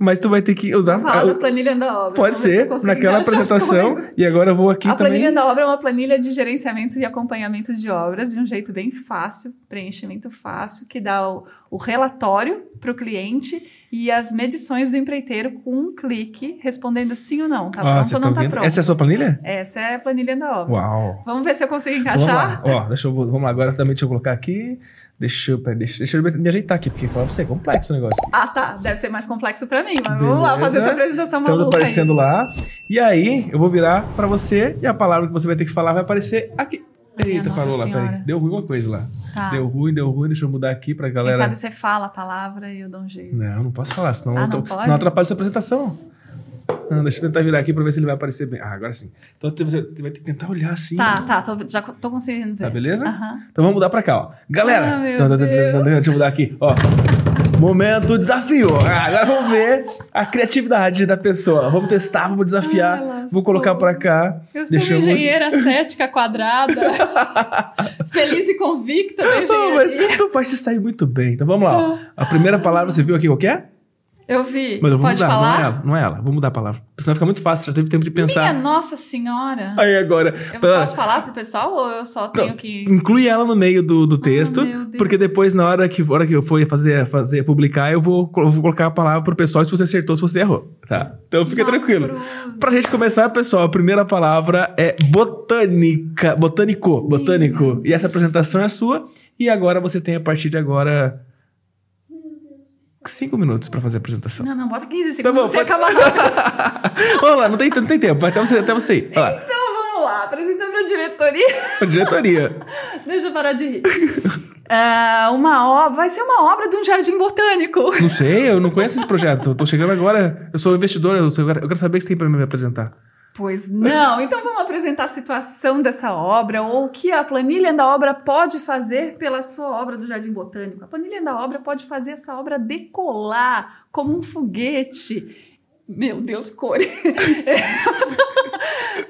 mas tu vai ter que usar. Vamos falar da planilha da obra. pode se ser, consigo naquela encaixar apresentação. E agora eu vou aqui A também. planilha da obra é uma planilha de gerenciamento e acompanhamento de obras de um jeito bem fácil, preenchimento fácil, que dá o, o relatório para o cliente e as medições do empreiteiro com um clique, respondendo sim ou não. Tá Ó, pronto ou não tá vendo? pronto? Essa é a sua planilha? Essa é a planilha da obra. Uau. Vamos ver se eu consigo Então, vamos encaixar. lá. Ó, deixa eu, vamos lá, agora também deixa eu colocar aqui. Deixa eu, peraí, deixa, deixa eu me ajeitar aqui, porque fala pra você, é complexo o negócio. Ah, tá. Deve ser mais complexo para mim, mas vamos lá fazer essa apresentação Estamos maluca aí. aparecendo lá. E aí, eu vou virar pra você e a palavra que você vai ter que falar vai aparecer aqui. Eita, parou lá, peraí. Deu ruim uma coisa lá. Tá. Deu ruim, deu ruim. Deixa eu mudar aqui pra Quem galera. sabe você fala a palavra e eu dou um jeito. Não, não posso falar, senão, Ah, eu tô, senão atrapalha a sua apresentação. Deixa eu tentar virar aqui pra ver se ele vai aparecer bem. Ah, agora sim. Então você vai ter que tentar olhar assim. Tá, tá. Tô, já tô conseguindo ver. Tá, beleza? Aham. Então vamos mudar pra cá, ó. Galera! Ah, meu Então, então, então, Deus. então, deixa eu mudar aqui, ó. Momento desafio. Ah, agora vamos ver a criatividade da pessoa. Vamos testar, vamos desafiar. Vou colocar pra cá. Eu sou uma engenheira cética quadrada. Feliz e convicta da Não, mas engenharia. tu vai se sair muito bem. Então vamos lá. ó. A primeira palavra você viu aqui qual que é? Eu vi. Mas eu vou Pode mudar, falar? não é ela. Não é ela. Vou mudar a palavra. Senão fica muito fácil, já teve tempo de pensar. Minha nossa senhora. Aí agora. Eu Pera- posso falar pro pessoal ou eu só tenho que. Inclui ela no meio do, do texto, Ah, meu Deus. porque depois, na hora que, hora que eu for fazer, fazer, publicar, eu vou, eu vou colocar a palavra pro pessoal se você acertou, se você errou. Tá? Então fica tranquilo. Cruz. Pra gente começar, pessoal, a primeira palavra é botânica. Botânico. Botânico. E essa apresentação é sua. E agora você tem, a partir de agora, cinco minutos pra fazer a apresentação. Não, não, bota 15 Tá bom, segundos. você pode- acaba. Vamos lá, não tem, não tem tempo. Até você, até você ir. Então vamos lá, apresentando pra diretoria. A diretoria. Deixa eu parar de rir. Ah, uma obra, vai ser uma obra de um jardim botânico. Não sei, eu não conheço esse projeto. Tô chegando agora, eu sou investidor, eu, sou- eu quero saber o que você tem pra me apresentar. Pois não. Então vamos apresentar a situação dessa obra ou o que a planilha da obra pode fazer pela sua obra do Jardim Botânico. A planilha da obra pode fazer essa obra decolar como um foguete. Meu Deus, core.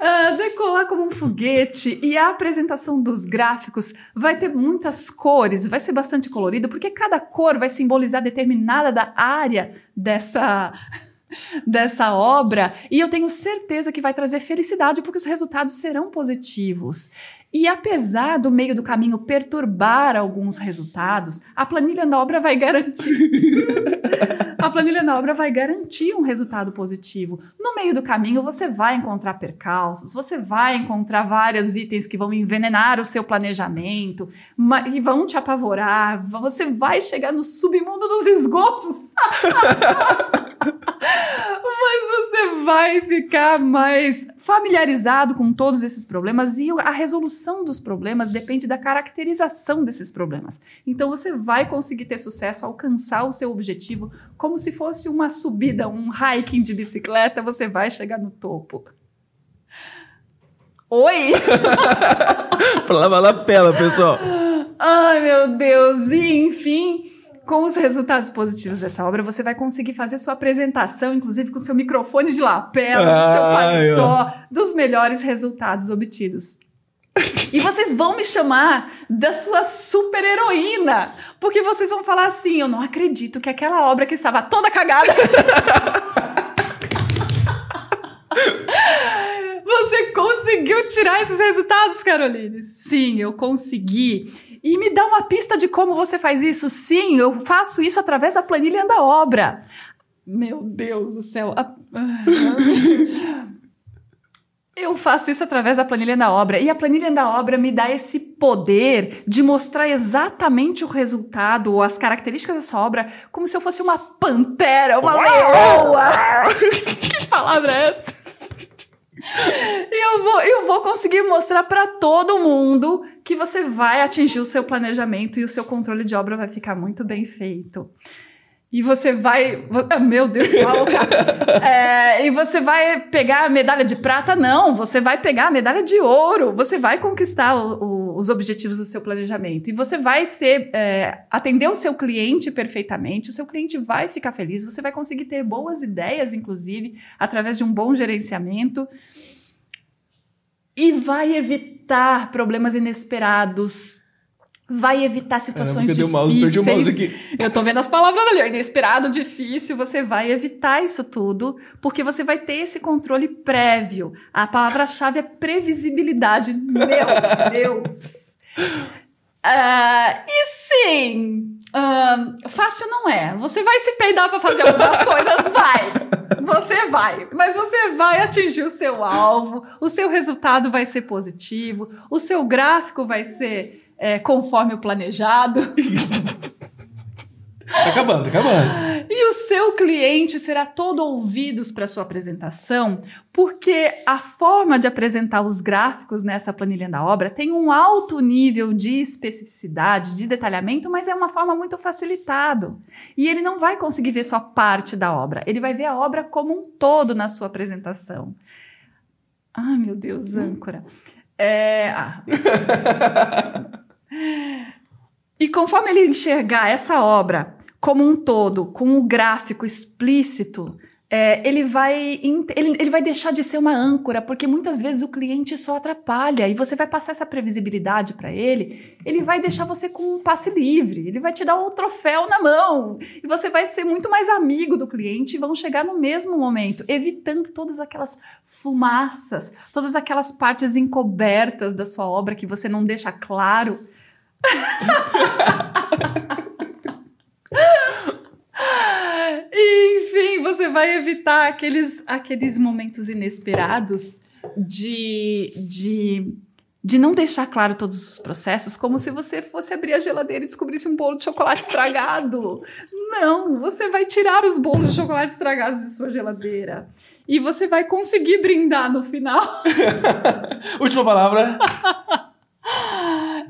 Ah, decolar como um foguete e a apresentação dos gráficos vai ter muitas cores, vai ser bastante colorido, porque cada cor vai simbolizar determinada da área dessa dessa obra e eu tenho certeza que vai trazer felicidade porque os resultados serão positivos. E apesar do meio do caminho perturbar alguns resultados, a planilha da obra vai garantir a planilha da obra vai garantir um resultado positivo. No meio do caminho, você vai encontrar percalços, você vai encontrar vários itens que vão envenenar o seu planejamento e vão te apavorar. Você vai chegar no submundo dos esgotos. Mas você vai ficar mais familiarizado com todos esses problemas e a resolução dos problemas depende da caracterização desses problemas. Então você vai conseguir ter sucesso, alcançar o seu objetivo como se fosse uma subida, um hiking de bicicleta, você vai chegar no topo. Oi! vai lapela, pessoal. Ai, meu Deus! E, enfim, com os resultados positivos dessa obra, você vai conseguir fazer sua apresentação, inclusive com seu microfone de lapela, do seu paletó, dos melhores resultados obtidos. E vocês vão me chamar da sua super heroína, porque vocês vão falar assim: eu não acredito que aquela obra que estava toda cagada. Você conseguiu tirar esses resultados, Caroline? Sim, eu consegui. E me dá uma pista de como você faz isso? Sim, eu faço isso através da planilha da obra. Meu Deus do céu. Eu faço isso através da planilha da obra. E a planilha da obra me dá esse poder de mostrar exatamente o resultado ou as características dessa obra como se eu fosse uma pantera, uma leoa. que palavra é essa? E eu vou, eu vou conseguir mostrar para todo mundo que você vai atingir o seu planejamento e o seu controle de obra vai ficar muito bem feito. E você vai. ah, Meu Deus, louca. É, e você vai pegar a medalha de prata? Não, você vai pegar a medalha de ouro. Você vai conquistar o- o- os objetivos do seu planejamento. E você vai ser. é, atender o seu cliente perfeitamente. O seu cliente vai ficar feliz. Você vai conseguir ter boas ideias, inclusive, através de um bom gerenciamento. E vai evitar problemas inesperados. Vai evitar situações o difíceis. mouse? Perdi o mouse aqui. Eu tô vendo as palavras ali, ó, inesperado, difícil, você vai evitar isso tudo, porque você vai ter esse controle prévio. A palavra-chave é previsibilidade. Meu Deus! Ah, e sim, ah, fácil não é. Você vai se peidar para fazer algumas coisas, vai. Você vai, mas você vai atingir o seu alvo, o seu resultado vai ser positivo, o seu gráfico vai ser é, conforme o planejado. Tá acabando, tá acabando. E o seu cliente será todo ouvidos para sua apresentação, porque a forma de apresentar os gráficos nessa planilha da obra tem um alto nível de especificidade, de detalhamento, mas é uma forma muito facilitado. E ele não vai conseguir ver só parte da obra, ele vai ver a obra como um todo na sua apresentação. Ai, meu Deus, âncora. É, ah. E conforme ele enxergar essa obra como um todo, com um gráfico explícito, é, ele, vai, ele, ele vai deixar de ser uma âncora, porque muitas vezes o cliente só atrapalha e você vai passar essa previsibilidade para ele, ele vai deixar você com um passe livre, ele vai te dar um troféu na mão e você vai ser muito mais amigo do cliente e vão chegar no mesmo momento, evitando todas aquelas fumaças, todas aquelas partes encobertas da sua obra que você não deixa claro. Enfim, você vai evitar aqueles, aqueles momentos inesperados de, de, de não deixar claro todos os processos, como se você fosse abrir a geladeira e descobrisse um bolo de chocolate estragado. Não, você vai tirar os bolos de chocolate estragados de sua geladeira. E você vai conseguir brindar no final. Última palavra.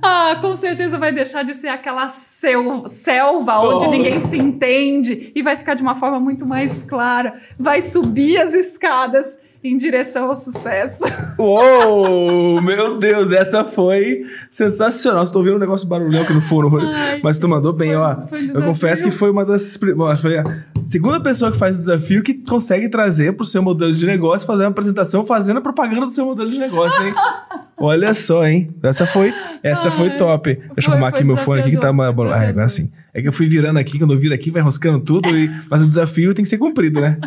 Ah, com certeza vai deixar de ser aquela sel- selva onde Oh. ninguém se entende e vai ficar de uma forma muito mais clara. Vai subir as escadas em direção ao sucesso. Uou! Meu Deus, essa foi sensacional. Estou ouvindo um negócio barulhão aqui no fundo. Ai, Mas tu mandou bem, foi- ó. foi um Eu confesso que foi uma das. Foi a segunda pessoa que faz o desafio que consegue trazer pro seu modelo de negócio, fazer uma apresentação fazendo a propaganda do seu modelo de negócio, hein? Olha só, hein? Essa foi, essa foi top. Deixa eu arrumar aqui meu fone aqui que tá uma. Ah, agora sim. É que eu fui virando aqui, quando eu viro aqui, vai roscando tudo, e... mas o desafio tem que ser cumprido, né?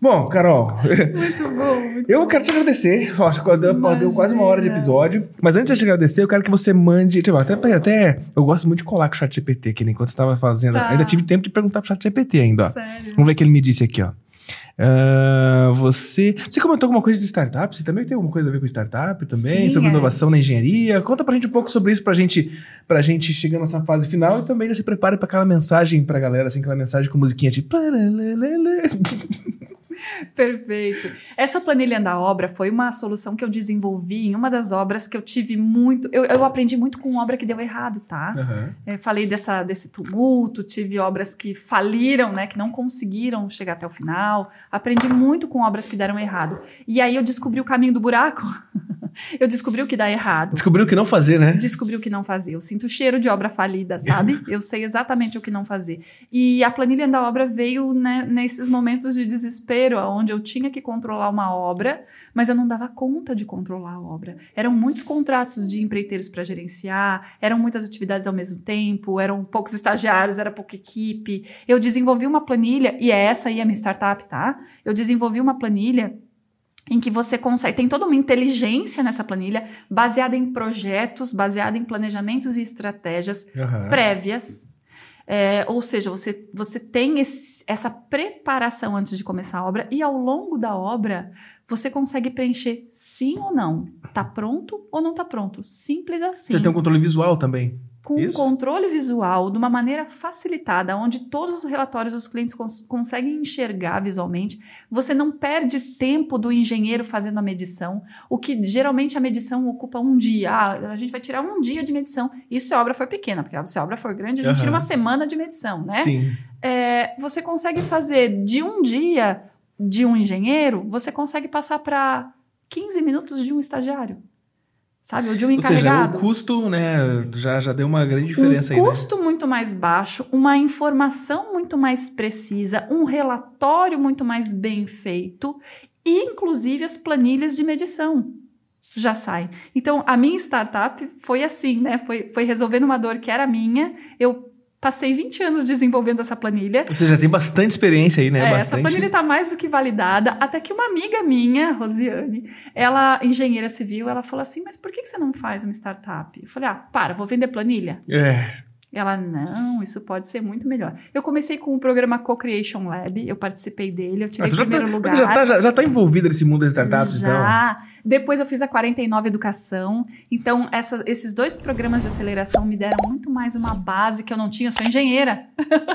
Bom, Carol, Muito bom. muito eu quero te agradecer. Acho que deu, deu quase uma hora de episódio. Mas antes de te agradecer, eu quero que você mande. Tipo, até, até eu gosto muito de colar com o chat GPT, que nem enquanto você estava fazendo. Tá. Ainda tive tempo de perguntar pro chat GPT ainda, ó. Sério. Vamos ver o que ele me disse aqui, ó. Ah, você. Você comentou alguma coisa de startup? Você também tem alguma coisa a ver com startup também? Sim, sobre é. inovação na engenharia? Conta pra gente um pouco sobre isso pra gente, pra gente chegar nessa fase final e também se prepare pra aquela mensagem pra galera, assim, aquela mensagem com musiquinha tipo. Perfeito. Essa planilha da obra foi uma solução que eu desenvolvi em uma das obras que eu tive muito. Eu, eu aprendi muito com obra que deu errado, tá? Aham. É, falei dessa, desse tumulto, tive obras que faliram, né, que não conseguiram chegar até o final. Aprendi muito com obras que deram errado. E aí eu descobri o caminho do buraco. eu descobri o que dá errado. Descobriu o que não fazer, né? Descobri o que não fazer. Eu sinto o cheiro de obra falida, sabe? Eu sei exatamente o que não fazer. E a planilha da obra veio né, nesses momentos de desespero, onde eu tinha que controlar uma obra, mas eu não dava conta de controlar a obra. Eram muitos contratos de empreiteiros para gerenciar, eram muitas atividades ao mesmo tempo, eram poucos estagiários, era pouca equipe. Eu desenvolvi uma planilha, e é essa aí a minha startup, tá? Eu desenvolvi uma planilha em que você consegue. Tem toda uma inteligência nessa planilha, baseada em projetos, baseada em planejamentos e estratégias Aham. prévias. É, ou seja, você, você tem esse- essa preparação antes de começar a obra e ao longo da obra você consegue preencher sim ou não. Tá pronto ou não tá pronto? Simples assim Você tem um controle visual também. Com Isso. controle visual de uma maneira facilitada, onde todos os relatórios dos clientes cons- conseguem enxergar visualmente. Você não perde tempo do engenheiro fazendo a medição, o que geralmente a medição ocupa um dia. Ah, a gente vai tirar um dia de medição. Isso se a obra for pequena, porque se a obra for grande, a gente Aham. tira uma semana de medição, né? Sim. É, você consegue fazer de um dia de um engenheiro, você consegue passar para 15 minutos de um estagiário. Sabe? Ou de um Ou seja, encarregado o custo, né, já, já deu uma grande diferença um aí, né? custo muito mais baixo, uma informação muito mais precisa, um relatório muito mais bem feito e, inclusive, as planilhas de medição já saem. Então, a minha startup foi assim, né? Foi, foi resolvendo uma dor que era minha. Eu passei 20 anos desenvolvendo essa planilha. Você já tem bastante experiência aí, né? É, essa bastante. planilha está mais do que validada, até que uma amiga minha, Rosiane, ela, engenheira civil, ela falou assim, mas por que que você não faz uma startup? Eu falei, ah, para, vou vender planilha. É. Ela, não, isso pode ser muito melhor. Eu comecei com o programa Co-Creation Lab, eu participei dele, eu tirei Ah, tu já, primeiro tá, lugar. já, tá, já, já tá envolvido nesse mundo das startups, então. Já. Depois eu fiz a 49 Educação. Então, essas- esses dois programas de aceleração me deram muito mais uma base que eu não tinha. Eu sou engenheira.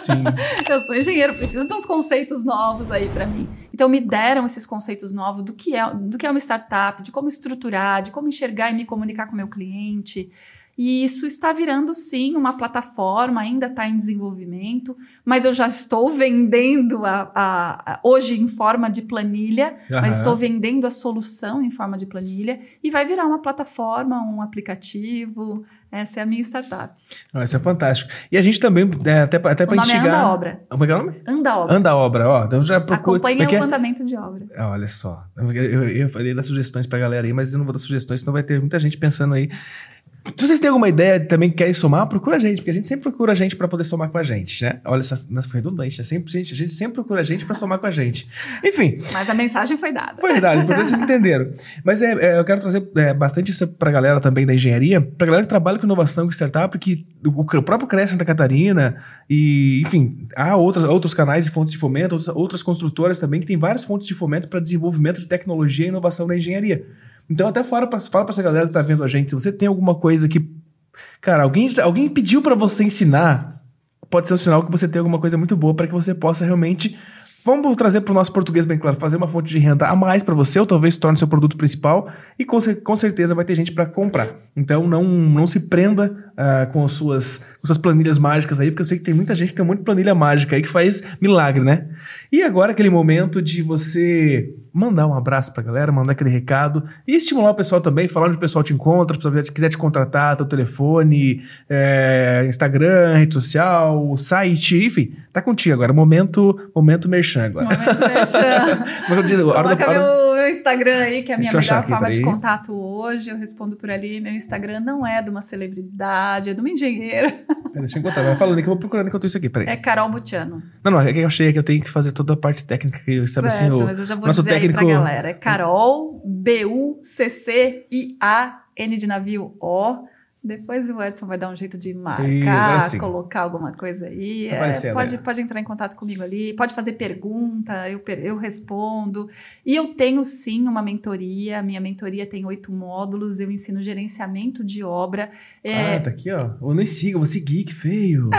Sim. Eu sou engenheiro, preciso de uns conceitos novos aí para mim. Então me deram esses conceitos novos do que é, do que é uma startup, de como estruturar, de como enxergar e me comunicar com o meu cliente. E isso está virando sim uma plataforma, ainda está em desenvolvimento, mas eu já estou vendendo a, a- a- hoje em forma de planilha, mas Aham. estou vendendo a solução em forma de planilha e vai virar uma plataforma, um aplicativo. Essa é a minha startup. Não, isso é fantástico. E a gente também, é, até, até pra nome é instigar. Anda Obra. Como é que é o nome? Anda Obra. Anda Obra, ó. Então já procura. Acompanha Como é é? o andamento de obra. Ah, Olha só. Eu, eu, eu falei das sugestões pra galera aí, mas eu não vou dar sugestões, senão vai ter muita gente pensando aí. Se vocês têm alguma ideia também que querem somar, procura a gente, porque a gente sempre procura a gente pra poder somar com a gente, né? Olha, essa, foi redundante, né? Sempre, a gente sempre procura a gente pra somar com a gente. Enfim, Mas a mensagem foi dada. foi verdade, porque vocês entenderam. Mas é, é, eu quero trazer é, bastante isso pra galera também da engenharia, pra galera que trabalha com inovação, com startup, que o, o próprio Cresce Santa Catarina, e, enfim, há outros, outros canais e fontes de fomento, outras, outras construtoras também que tem várias fontes de fomento para desenvolvimento de tecnologia e inovação na engenharia. Então, até fala pra, fala pra essa galera que tá vendo a gente, se você tem alguma coisa que. Cara, alguém, alguém pediu pra você ensinar, pode ser um sinal que você tem alguma coisa muito boa para que você possa realmente. Vamos trazer para o nosso português bem claro, fazer uma fonte de renda a mais para você, ou talvez torne seu produto principal, e com, com certeza vai ter gente para comprar. Então não, não se prenda ah, com, as suas, com suas planilhas mágicas aí, porque eu sei que tem muita gente que tem muita planilha mágica aí que faz milagre, né? E agora aquele momento de você mandar um abraço pra galera, mandar aquele recado e estimular o pessoal também, falar onde o pessoal te encontra, se quiser te contratar, teu telefone, é, Instagram, rede social, site, enfim, tá contigo agora. Momento, momento merchan agora. Momento merchan. Como eu disse, hora do- hora- meu, meu Instagram aí, que é a minha melhor forma de contato hoje. Eu respondo por ali. Meu Instagram não é de uma celebridade, é de uma engenheira. Pera, Deixa eu encontrar, vai falando aí que eu vou procurando enquanto isso aqui, peraí. É Carol Butiano. Não, não, é que eu achei que eu tenho que fazer toda a parte técnica, que sabe assim, certo, o... mas eu já vou nosso dizer aí técnico- pra galera. É Carol, B-U-C-C-I-A-N de navio O. Depois o Edson vai dar um jeito de marcar, colocar alguma coisa aí. Tá É, pode, é. pode entrar em contato comigo ali, pode fazer pergunta, eu, eu respondo. E eu tenho sim uma mentoria. Minha mentoria tem oito módulos. Eu ensino gerenciamento de obra. É, Ah, tá aqui, ó. Eu nem sigo, eu vou seguir, que feio.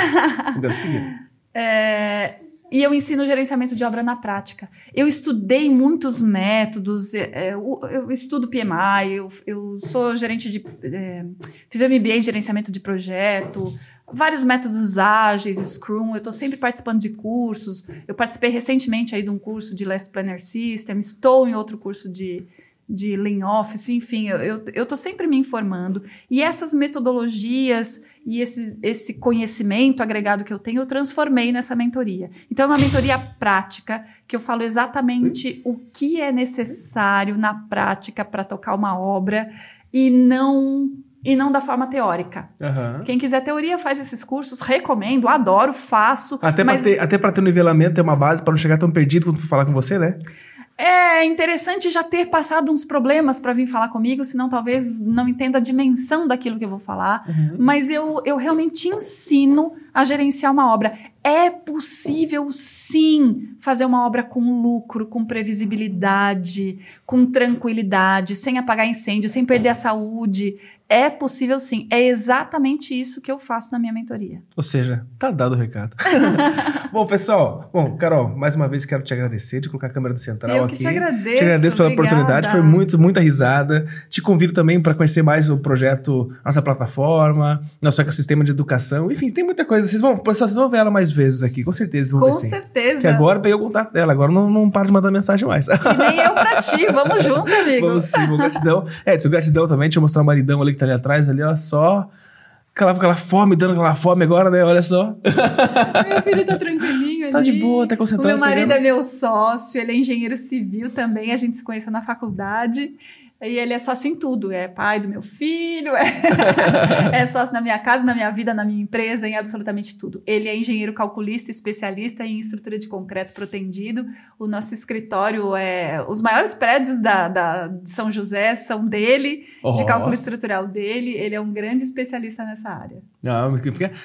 eu quero seguir. É, e eu ensino gerenciamento de obra na prática. Eu estudei muitos métodos, é, é, eu, estudo PMI, eu, sou gerente de. É, fiz MBA em gerenciamento de projeto, vários métodos ágeis, Scrum, eu estou sempre participando de cursos. Eu participei recentemente aí de um curso de Last Planner System, estou em outro curso de. De Lean Office, enfim, eu, tô sempre me informando. E essas metodologias e esses, esse conhecimento agregado que eu tenho, eu transformei nessa mentoria. Então, é uma mentoria prática, que eu falo exatamente o que é necessário na prática para tocar uma obra e não. E não da forma teórica. Aham. Quem quiser teoria, faz esses cursos, recomendo, adoro, faço. Até, mas pra ter, até ter um nivelamento, ter uma base pra não chegar tão perdido quando for falar com você, né? É interessante já ter passado uns problemas para vir falar comigo, senão talvez não entenda a dimensão daquilo que eu vou falar. Uhum. Mas eu, eu realmente ensino a gerenciar uma obra. É possível, sim, fazer uma obra com lucro, com previsibilidade, com tranquilidade, sem apagar incêndio, sem perder a saúde. É possível, sim. É exatamente isso que eu faço na minha mentoria. Ou seja, tá dado o recado. bom, pessoal, bom, Carol, mais uma vez quero te agradecer de colocar a câmera do Central eu aqui. que te agradeço. Te agradeço pela obrigada. oportunidade, foi muito, muita risada. Te convido também para conhecer mais o projeto, nossa plataforma, nosso ecossistema de educação. Enfim, tem muita coisa. Vocês vão, vocês vão ver ela mais vezes aqui, com certeza. Vão Com ver sim. certeza. Que agora peguei o contato dela, agora não, não para de mandar mensagem mais. E nem eu pra ti. Vamos junto, amigo. Vamos sim, bom, gratidão. É, seu gratidão também, deixa eu mostrar o maridão ali que tá ali atrás, ali, ó, só. Aquela, aquela fome, dando aquela fome agora, né? Olha só. Meu filho tá tranquilinho ali. Tá de boa, tá O concentrado. meu marido pegando. é meu sócio, ele é engenheiro civil também, a gente se conheceu na faculdade. E ele é sócio em tudo, é pai do meu filho, é, é sócio na minha casa, na minha vida, na minha empresa, em absolutamente tudo. Ele é engenheiro calculista, especialista em estrutura de concreto protendido. O nosso escritório é. Os maiores prédios da, da- de São José são dele, Ó. de cálculo estrutural dele. Ele é um grande especialista nessa área. Não,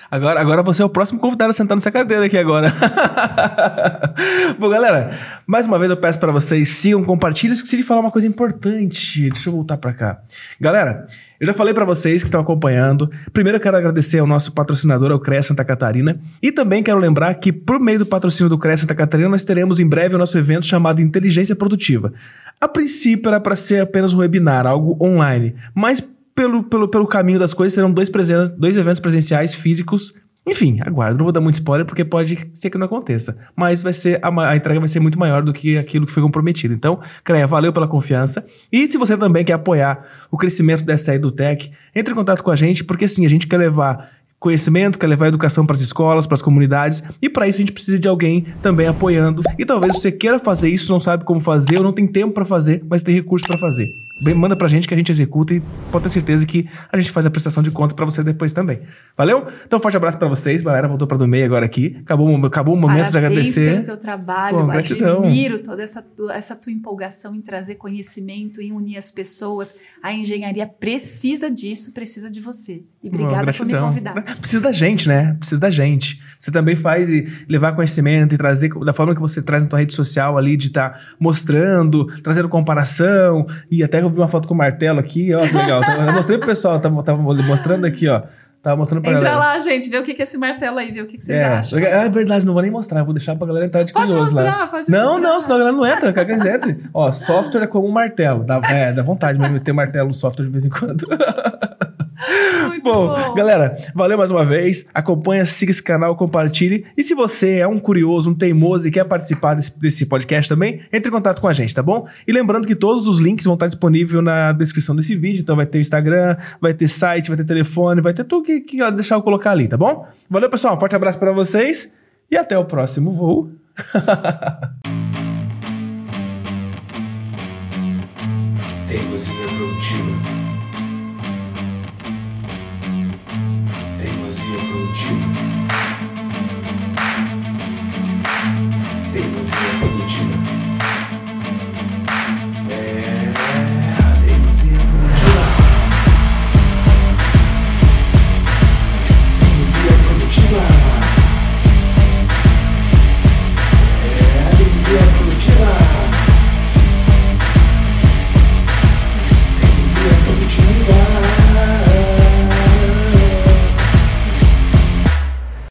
agora, agora você é o próximo convidado a sentar nessa cadeira aqui agora. Bom, galera, mais uma vez eu peço pra vocês sigam, compartilhem. Eu esqueci de falar uma coisa importante. Deixa eu voltar pra cá. Galera, eu já falei pra vocês que estão acompanhando. Primeiro eu quero agradecer ao nosso patrocinador, ao CREA Santa Catarina. E também quero lembrar que, por meio do patrocínio do CREA Santa Catarina, nós teremos em breve o nosso evento chamado Inteligência Produtiva. A princípio era para ser apenas um webinar, algo online. Mas pelo, pelo, pelo caminho das coisas, serão dois, dois eventos presenciais físicos. Enfim, aguardo. Não vou dar muito spoiler porque pode ser que não aconteça. Mas vai ser a, a entrega vai ser muito maior do que aquilo que foi comprometido. Então, Creia, valeu pela confiança. E se você também quer apoiar o crescimento dessa EduTech, entre em contato com a gente, porque assim, a gente quer levar conhecimento, quer levar educação para as escolas, para as comunidades, e para isso a gente precisa de alguém também apoiando. E talvez você queira fazer isso, não sabe como fazer, ou não tem tempo para fazer, mas tem recurso para fazer. Manda pra gente que a gente executa e pode ter certeza que a gente faz a prestação de conta para você depois também. Valeu? Então, forte abraço para vocês. Galera, voltou para do meio agora aqui. Acabou, o- acabou o momento de Parabéns agradecer. pelo teu trabalho, Pô, gratidão. admiro toda essa tua, essa tua empolgação em trazer conhecimento, em unir as pessoas. A engenharia precisa disso, precisa de você. E Bom, obrigada por me convidar. Precisa da gente, né? Precisa da gente. Você também faz e levar conhecimento e trazer da forma que você traz na tua rede social ali, de estar mostrando, trazendo comparação. E até eu vi uma foto com martelo aqui, ó, que legal. Eu mostrei pro pessoal, tava, tava mostrando aqui, ó. Tava mostrando pra Entra galera. lá, gente, vê o que que é esse martelo aí, vê o que, que vocês é, acham. é verdade, não vou nem mostrar, vou deixar pra galera entrar de Pode curioso lá. mostrar, pode Não, mostrar. não, senão a galera não entra, quer que eles entrem. Ó, software é como um martelo. Dá, é, dá vontade mesmo de ter martelo no software de vez em quando. Bom, bom. galera, valeu mais uma vez. Acompanha, siga esse canal, compartilhe. E se você é um curioso, um teimoso e quer participar desse, desse podcast também, entre em contato com a gente, tá bom? E lembrando que todos os links vão estar disponíveis na descrição desse vídeo. Então vai ter o Instagram, vai ter site, vai ter telefone, vai ter tudo que, que ela deixar eu colocar ali, tá bom? Valeu, pessoal. Um forte abraço pra vocês e até o próximo voo. Produtiva.